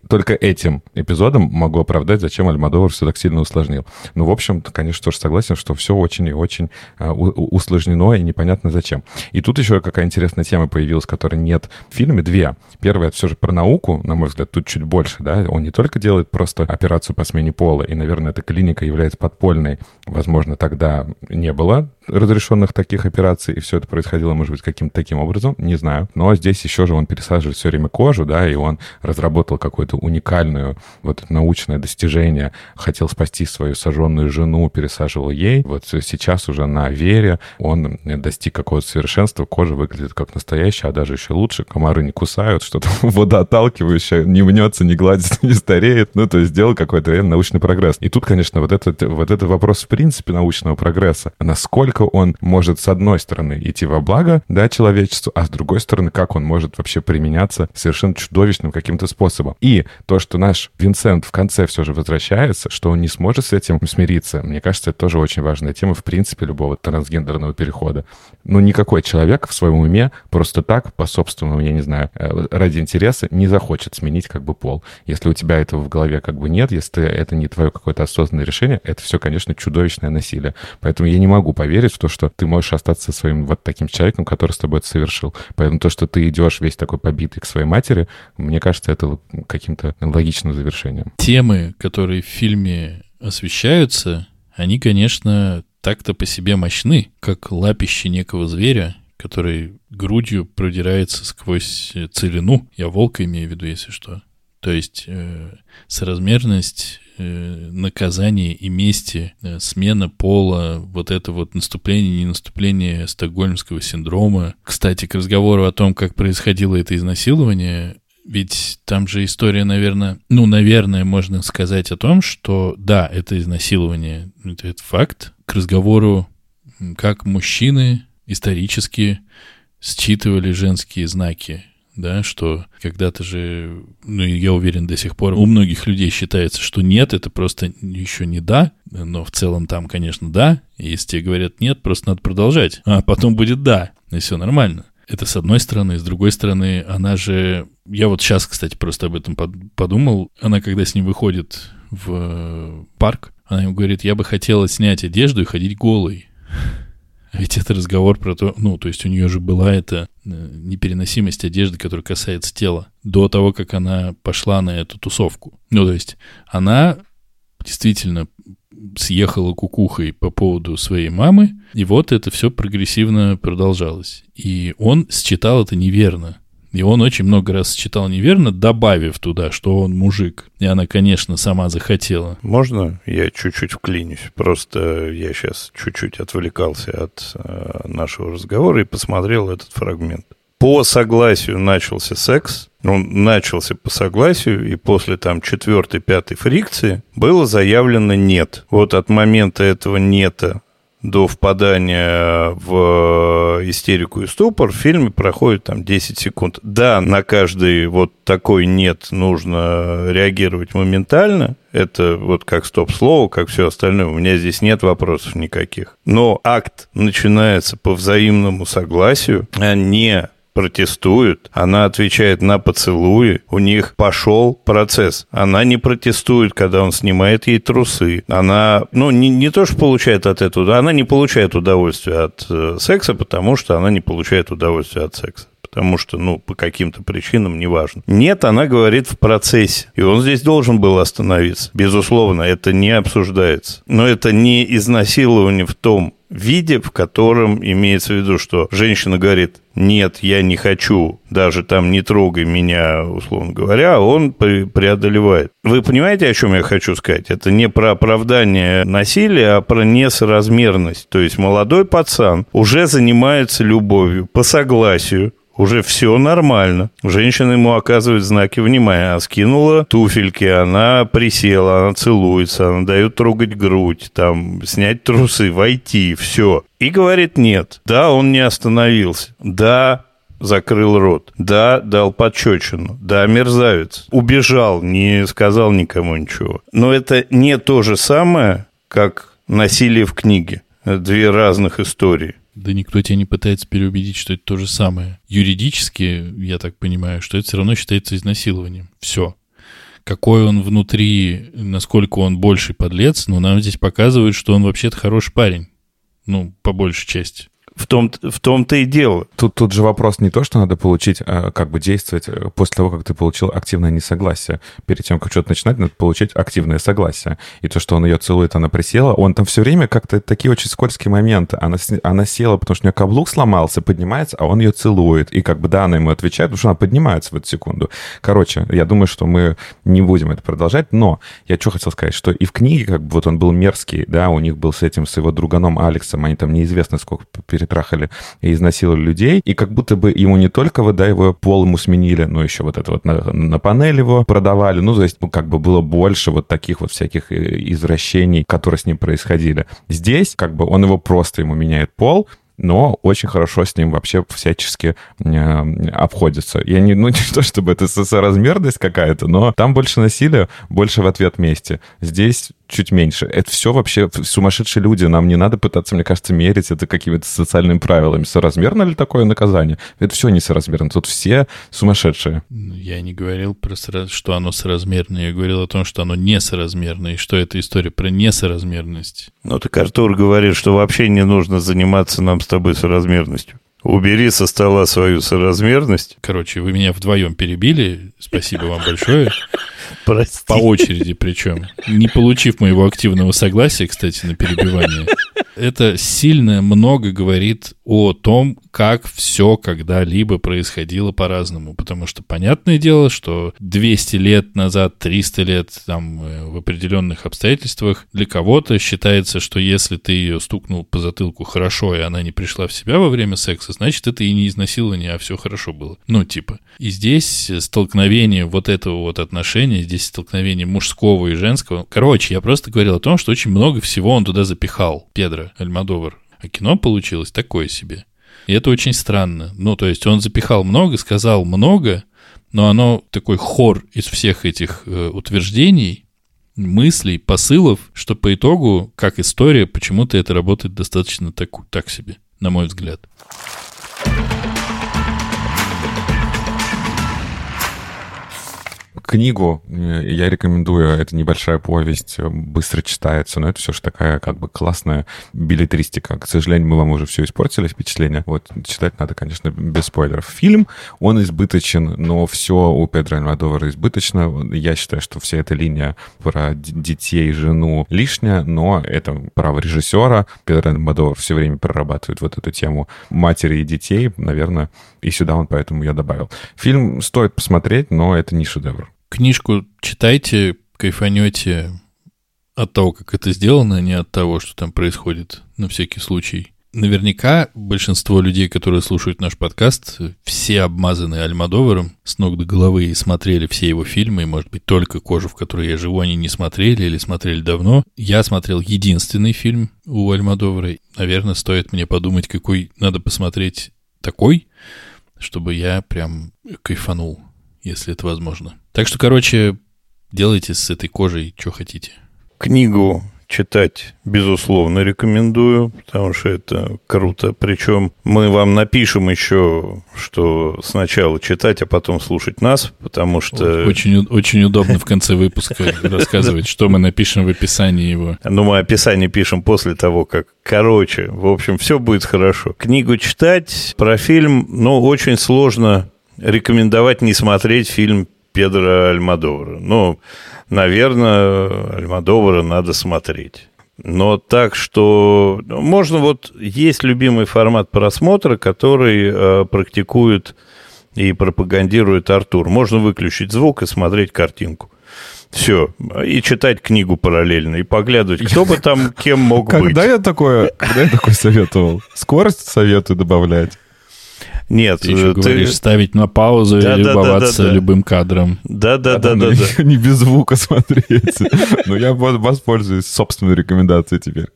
только этим эпизодом могу оправдать, зачем Альмадовар все так сильно усложнил. Ну, в общем, конечно, тоже согласен, что все очень и очень а, усложнено и непонятно зачем. И тут еще какая интересная тема появилась, которой нет в фильме. Две. Первая, все же про науку, на мой взгляд, тут чуть больше, да. Он не только делает просто операцию по смене пола, и, наверное, эта клиника является подпольной. Возможно, тогда не было разрешенных таких операций, и все это происходило, может быть, каким-то таким образом, не знаю. Но здесь еще же он пересаживает все время кожу, да, и он разработал какую-то уникальную вот это научное достижение, хотел спасти свою сожженную жену, пересаживал ей. Вот сейчас уже на вере он достиг какого-то совершенства, кожа выглядит как настоящая, а даже еще лучше, комары не кусают, что-то водоотталкивающее, не мнется, не гладится, не стареет. Ну, то есть сделал какой-то реально научный прогресс. И тут, конечно, вот этот, вот этот вопрос в принципе научного прогресса. Насколько он может, с одной стороны, идти во благо, да, человечеству, а с другой стороны, как он может вообще применяться совершенно чудовищным каким-то способом. И то, что наш Винсент в конце все же возвращается, что он не сможет с этим смириться, мне кажется, это тоже очень важная тема, в принципе, любого трансгендерного перехода. Ну, никакой человек в своем уме просто так, по собственному, я не знаю, э, ради интереса не захочет сменить как бы пол. Если у тебя этого в голове как бы нет, если это не твое какое-то осознанное решение, это все, конечно, чудовищное насилие. Поэтому я не могу поверить в то, что ты можешь остаться своим вот таким человеком, который с тобой это совершил. Поэтому то, что ты идешь весь такой побитый к своей матери, мне кажется, это каким-то логичным завершением. Темы, которые в фильме освещаются, они, конечно, так-то по себе мощны, как лапище некого зверя, который грудью продирается сквозь целину. Я волка имею в виду, если что. То есть э, соразмерность э, наказания и мести, э, смена пола, вот это вот наступление, не наступление стокгольмского синдрома. Кстати, к разговору о том, как происходило это изнасилование, ведь там же история, наверное, ну, наверное, можно сказать о том, что да, это изнасилование, это, это факт. К разговору, как мужчины исторически считывали женские знаки, да, что когда-то же, ну, я уверен, до сих пор у многих людей считается, что нет, это просто еще не да, но в целом там, конечно, да, если тебе говорят нет, просто надо продолжать, а потом будет да, и все нормально. Это с одной стороны. С другой стороны, она же... Я вот сейчас, кстати, просто об этом подумал. Она, когда с ним выходит в парк, она ему говорит, я бы хотела снять одежду и ходить голой. А ведь это разговор про то, ну, то есть у нее же была эта э, непереносимость одежды, которая касается тела, до того, как она пошла на эту тусовку. Ну, то есть она действительно съехала кукухой по поводу своей мамы, и вот это все прогрессивно продолжалось. И он считал это неверно. И он очень много раз считал неверно, добавив туда, что он мужик. И она, конечно, сама захотела. Можно я чуть-чуть вклинюсь? Просто я сейчас чуть-чуть отвлекался от э, нашего разговора и посмотрел этот фрагмент. По согласию начался секс, он начался по согласию, и после там четвертой, пятой фрикции было заявлено «нет». Вот от момента этого «нета» до впадания в истерику и ступор в фильме проходит там 10 секунд. Да, на каждый вот такой «нет» нужно реагировать моментально, это вот как стоп-слово, как все остальное. У меня здесь нет вопросов никаких. Но акт начинается по взаимному согласию, а не протестуют, она отвечает на поцелуи, у них пошел процесс. Она не протестует, когда он снимает ей трусы. Она, ну, не, не то, что получает от этого, она не получает удовольствия от э, секса, потому что она не получает удовольствия от секса потому что, ну, по каким-то причинам неважно. Нет, она говорит в процессе. И он здесь должен был остановиться. Безусловно, это не обсуждается. Но это не изнасилование в том виде, в котором имеется в виду, что женщина говорит, нет, я не хочу, даже там не трогай меня, условно говоря, он преодолевает. Вы понимаете, о чем я хочу сказать? Это не про оправдание насилия, а про несоразмерность. То есть молодой пацан уже занимается любовью по согласию, уже все нормально. Женщина ему оказывает знаки внимания. Она скинула туфельки, она присела, она целуется, она дает трогать грудь, там, снять трусы, войти, все. И говорит нет. Да, он не остановился. Да, закрыл рот. Да, дал подчечину. Да, мерзавец. Убежал, не сказал никому ничего. Но это не то же самое, как насилие в книге. Две разных истории. Да никто тебя не пытается переубедить, что это то же самое. Юридически, я так понимаю, что это все равно считается изнасилованием. Все. Какой он внутри, насколько он больший подлец, но нам здесь показывают, что он вообще-то хороший парень. Ну, по большей части. В, том, в том-то и дело. Тут, тут же вопрос не то, что надо получить, а как бы действовать э, после того, как ты получил активное несогласие. Перед тем, как что-то начинать, надо получить активное согласие. И то, что он ее целует, она присела, он там все время как-то такие очень скользкие моменты. Она, она села, потому что у нее каблук сломался, поднимается, а он ее целует. И как бы да, она ему отвечает, потому что она поднимается в эту секунду. Короче, я думаю, что мы не будем это продолжать, но я что хотел сказать, что и в книге как бы вот он был мерзкий, да, у них был с этим, с его друганом Алексом, они там неизвестно сколько перетрахали и изнасиловали людей, и как будто бы ему не только его пол ему сменили, но еще вот это вот на, на панель его продавали, ну, то есть ну, как бы было больше вот таких вот всяких э, извращений, которые с ним происходили. Здесь как бы он его просто ему меняет пол, но очень хорошо с ним вообще всячески э, обходится. Я не, ну, не то, чтобы это соразмерность какая-то, но там больше насилия, больше в ответ мести. Здесь чуть меньше. Это все вообще сумасшедшие люди. Нам не надо пытаться, мне кажется, мерить это какими-то социальными правилами. Соразмерно ли такое наказание? Это все несоразмерно. Тут все сумасшедшие. Ну, я не говорил про что оно соразмерное. Я говорил о том, что оно несоразмерное, и что это история про несоразмерность. Ну, так Артур говорит, что вообще не нужно заниматься нам с тобой соразмерностью. Убери со стола свою соразмерность. Короче, вы меня вдвоем перебили. Спасибо вам большое. Прости. По очереди причем. Не получив моего активного согласия, кстати, на перебивание. Это сильно много говорит о том, как все когда-либо происходило по-разному. Потому что понятное дело, что 200 лет назад, 300 лет там э, в определенных обстоятельствах для кого-то считается, что если ты ее стукнул по затылку хорошо, и она не пришла в себя во время секса, значит, это и не изнасилование, а все хорошо было. Ну, типа. И здесь столкновение вот этого вот отношения, здесь столкновение мужского и женского. Короче, я просто говорил о том, что очень много всего он туда запихал, Педро Альмадовар. А кино получилось такое себе. И это очень странно. Ну, то есть он запихал много, сказал много, но оно такой хор из всех этих э, утверждений, мыслей, посылов, что по итогу, как история, почему-то это работает достаточно так, так себе, на мой взгляд. Книгу э, я рекомендую. Это небольшая повесть, э, быстро читается, но это все же такая как бы классная билетристика. К сожалению, мы вам уже все испортили впечатление. Вот читать надо, конечно, без спойлеров. Фильм, он избыточен, но все у Педро Альмадовара избыточно. Я считаю, что вся эта линия про детей, жену лишняя, но это право режиссера. Педро Альмадовар все время прорабатывает вот эту тему матери и детей, наверное, и сюда он поэтому я добавил. Фильм стоит посмотреть, но это не шедевр. Книжку читайте, кайфанете от того, как это сделано, а не от того, что там происходит, на всякий случай. Наверняка большинство людей, которые слушают наш подкаст, все обмазаны Альмадоваром с ног до головы и смотрели все его фильмы, и, может быть, только «Кожу, в которой я живу» они не смотрели или смотрели давно. Я смотрел единственный фильм у Альмадовара. Наверное, стоит мне подумать, какой надо посмотреть такой, чтобы я прям кайфанул, если это возможно. Так что, короче, делайте с этой кожей, что хотите. Книгу читать, безусловно, рекомендую, потому что это круто. Причем мы вам напишем еще, что сначала читать, а потом слушать нас, потому что... Очень, очень удобно в конце выпуска рассказывать, что мы напишем в описании его. Ну, мы описание пишем после того, как... Короче, в общем, все будет хорошо. Книгу читать про фильм, ну, очень сложно рекомендовать не смотреть фильм Педро Альмадовара. Ну, наверное, Альмадовара надо смотреть. Но так что ну, можно вот есть любимый формат просмотра, который э, практикует и пропагандирует Артур. Можно выключить звук и смотреть картинку. Все. И читать книгу параллельно, и поглядывать, кто бы там кем мог быть. Когда я такое, когда я такое советовал? Скорость советую добавлять. Нет, ты еще ты... говоришь ставить на паузу да, и да, любоваться да, да, да. любым кадром. Да, да, да, да, да. Не без звука смотреть. Но я воспользуюсь собственной рекомендацией теперь.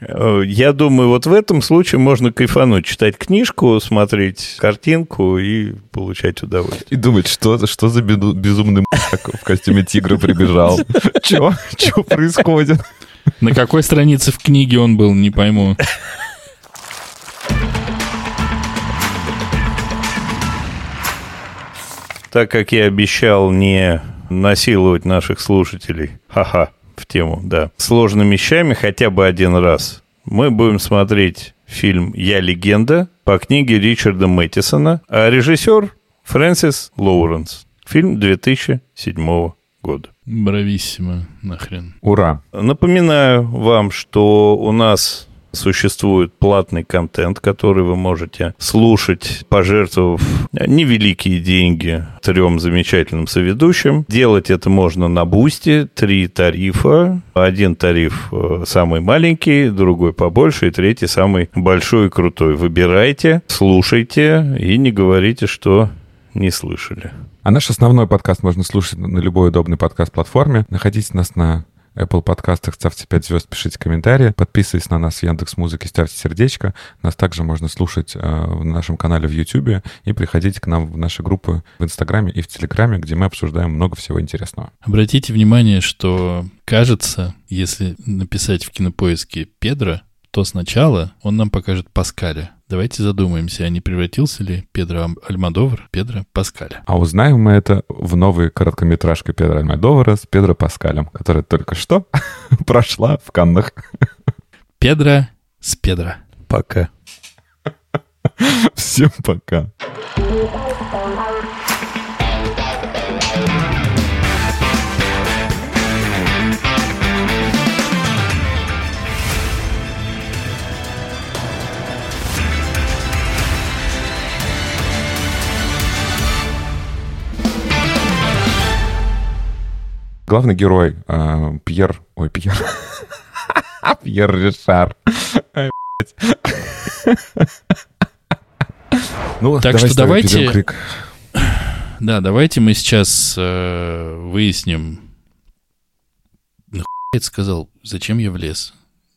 Э, я думаю, вот в этом случае можно кайфануть, читать книжку, смотреть картинку и получать удовольствие. И думать, что, что за безумный в костюме тигра прибежал. Что? Что происходит? На какой странице в книге он был, не пойму. Так как я обещал не насиловать наших слушателей, ха-ха, в тему, да, сложными вещами хотя бы один раз, мы будем смотреть фильм «Я легенда» по книге Ричарда Мэттисона, а режиссер Фрэнсис Лоуренс. Фильм 2007 года. Брависсимо, нахрен. Ура. Напоминаю вам, что у нас Существует платный контент, который вы можете слушать, пожертвовав невеликие деньги трем замечательным соведущим. Делать это можно на Бусти. Три тарифа. Один тариф э, самый маленький, другой побольше, и третий самый большой и крутой. Выбирайте, слушайте и не говорите, что не слышали. А наш основной подкаст можно слушать на любой удобной подкаст-платформе. Находите нас на Apple подкастах, ставьте 5 звезд, пишите комментарии, подписывайтесь на нас в Яндекс Музыке, ставьте сердечко. Нас также можно слушать э, в нашем канале в YouTube и приходите к нам в наши группы в Инстаграме и в Телеграме, где мы обсуждаем много всего интересного. Обратите внимание, что кажется, если написать в кинопоиске Педро, то сначала он нам покажет Паскаля. Давайте задумаемся, а не превратился ли Педро Альмадовар Педро Паскаля. А узнаем мы это в новой короткометражке Педро Альмадовара с Педро Паскалем, которая только что прошла в Каннах. Педро с Педро. Пока. Всем пока. Главный герой э, Пьер... Ой, Пьер... Пьер Ришар. Ну, так что давайте... Да, давайте мы сейчас э, выясним... Нахуй сказал, зачем я влез?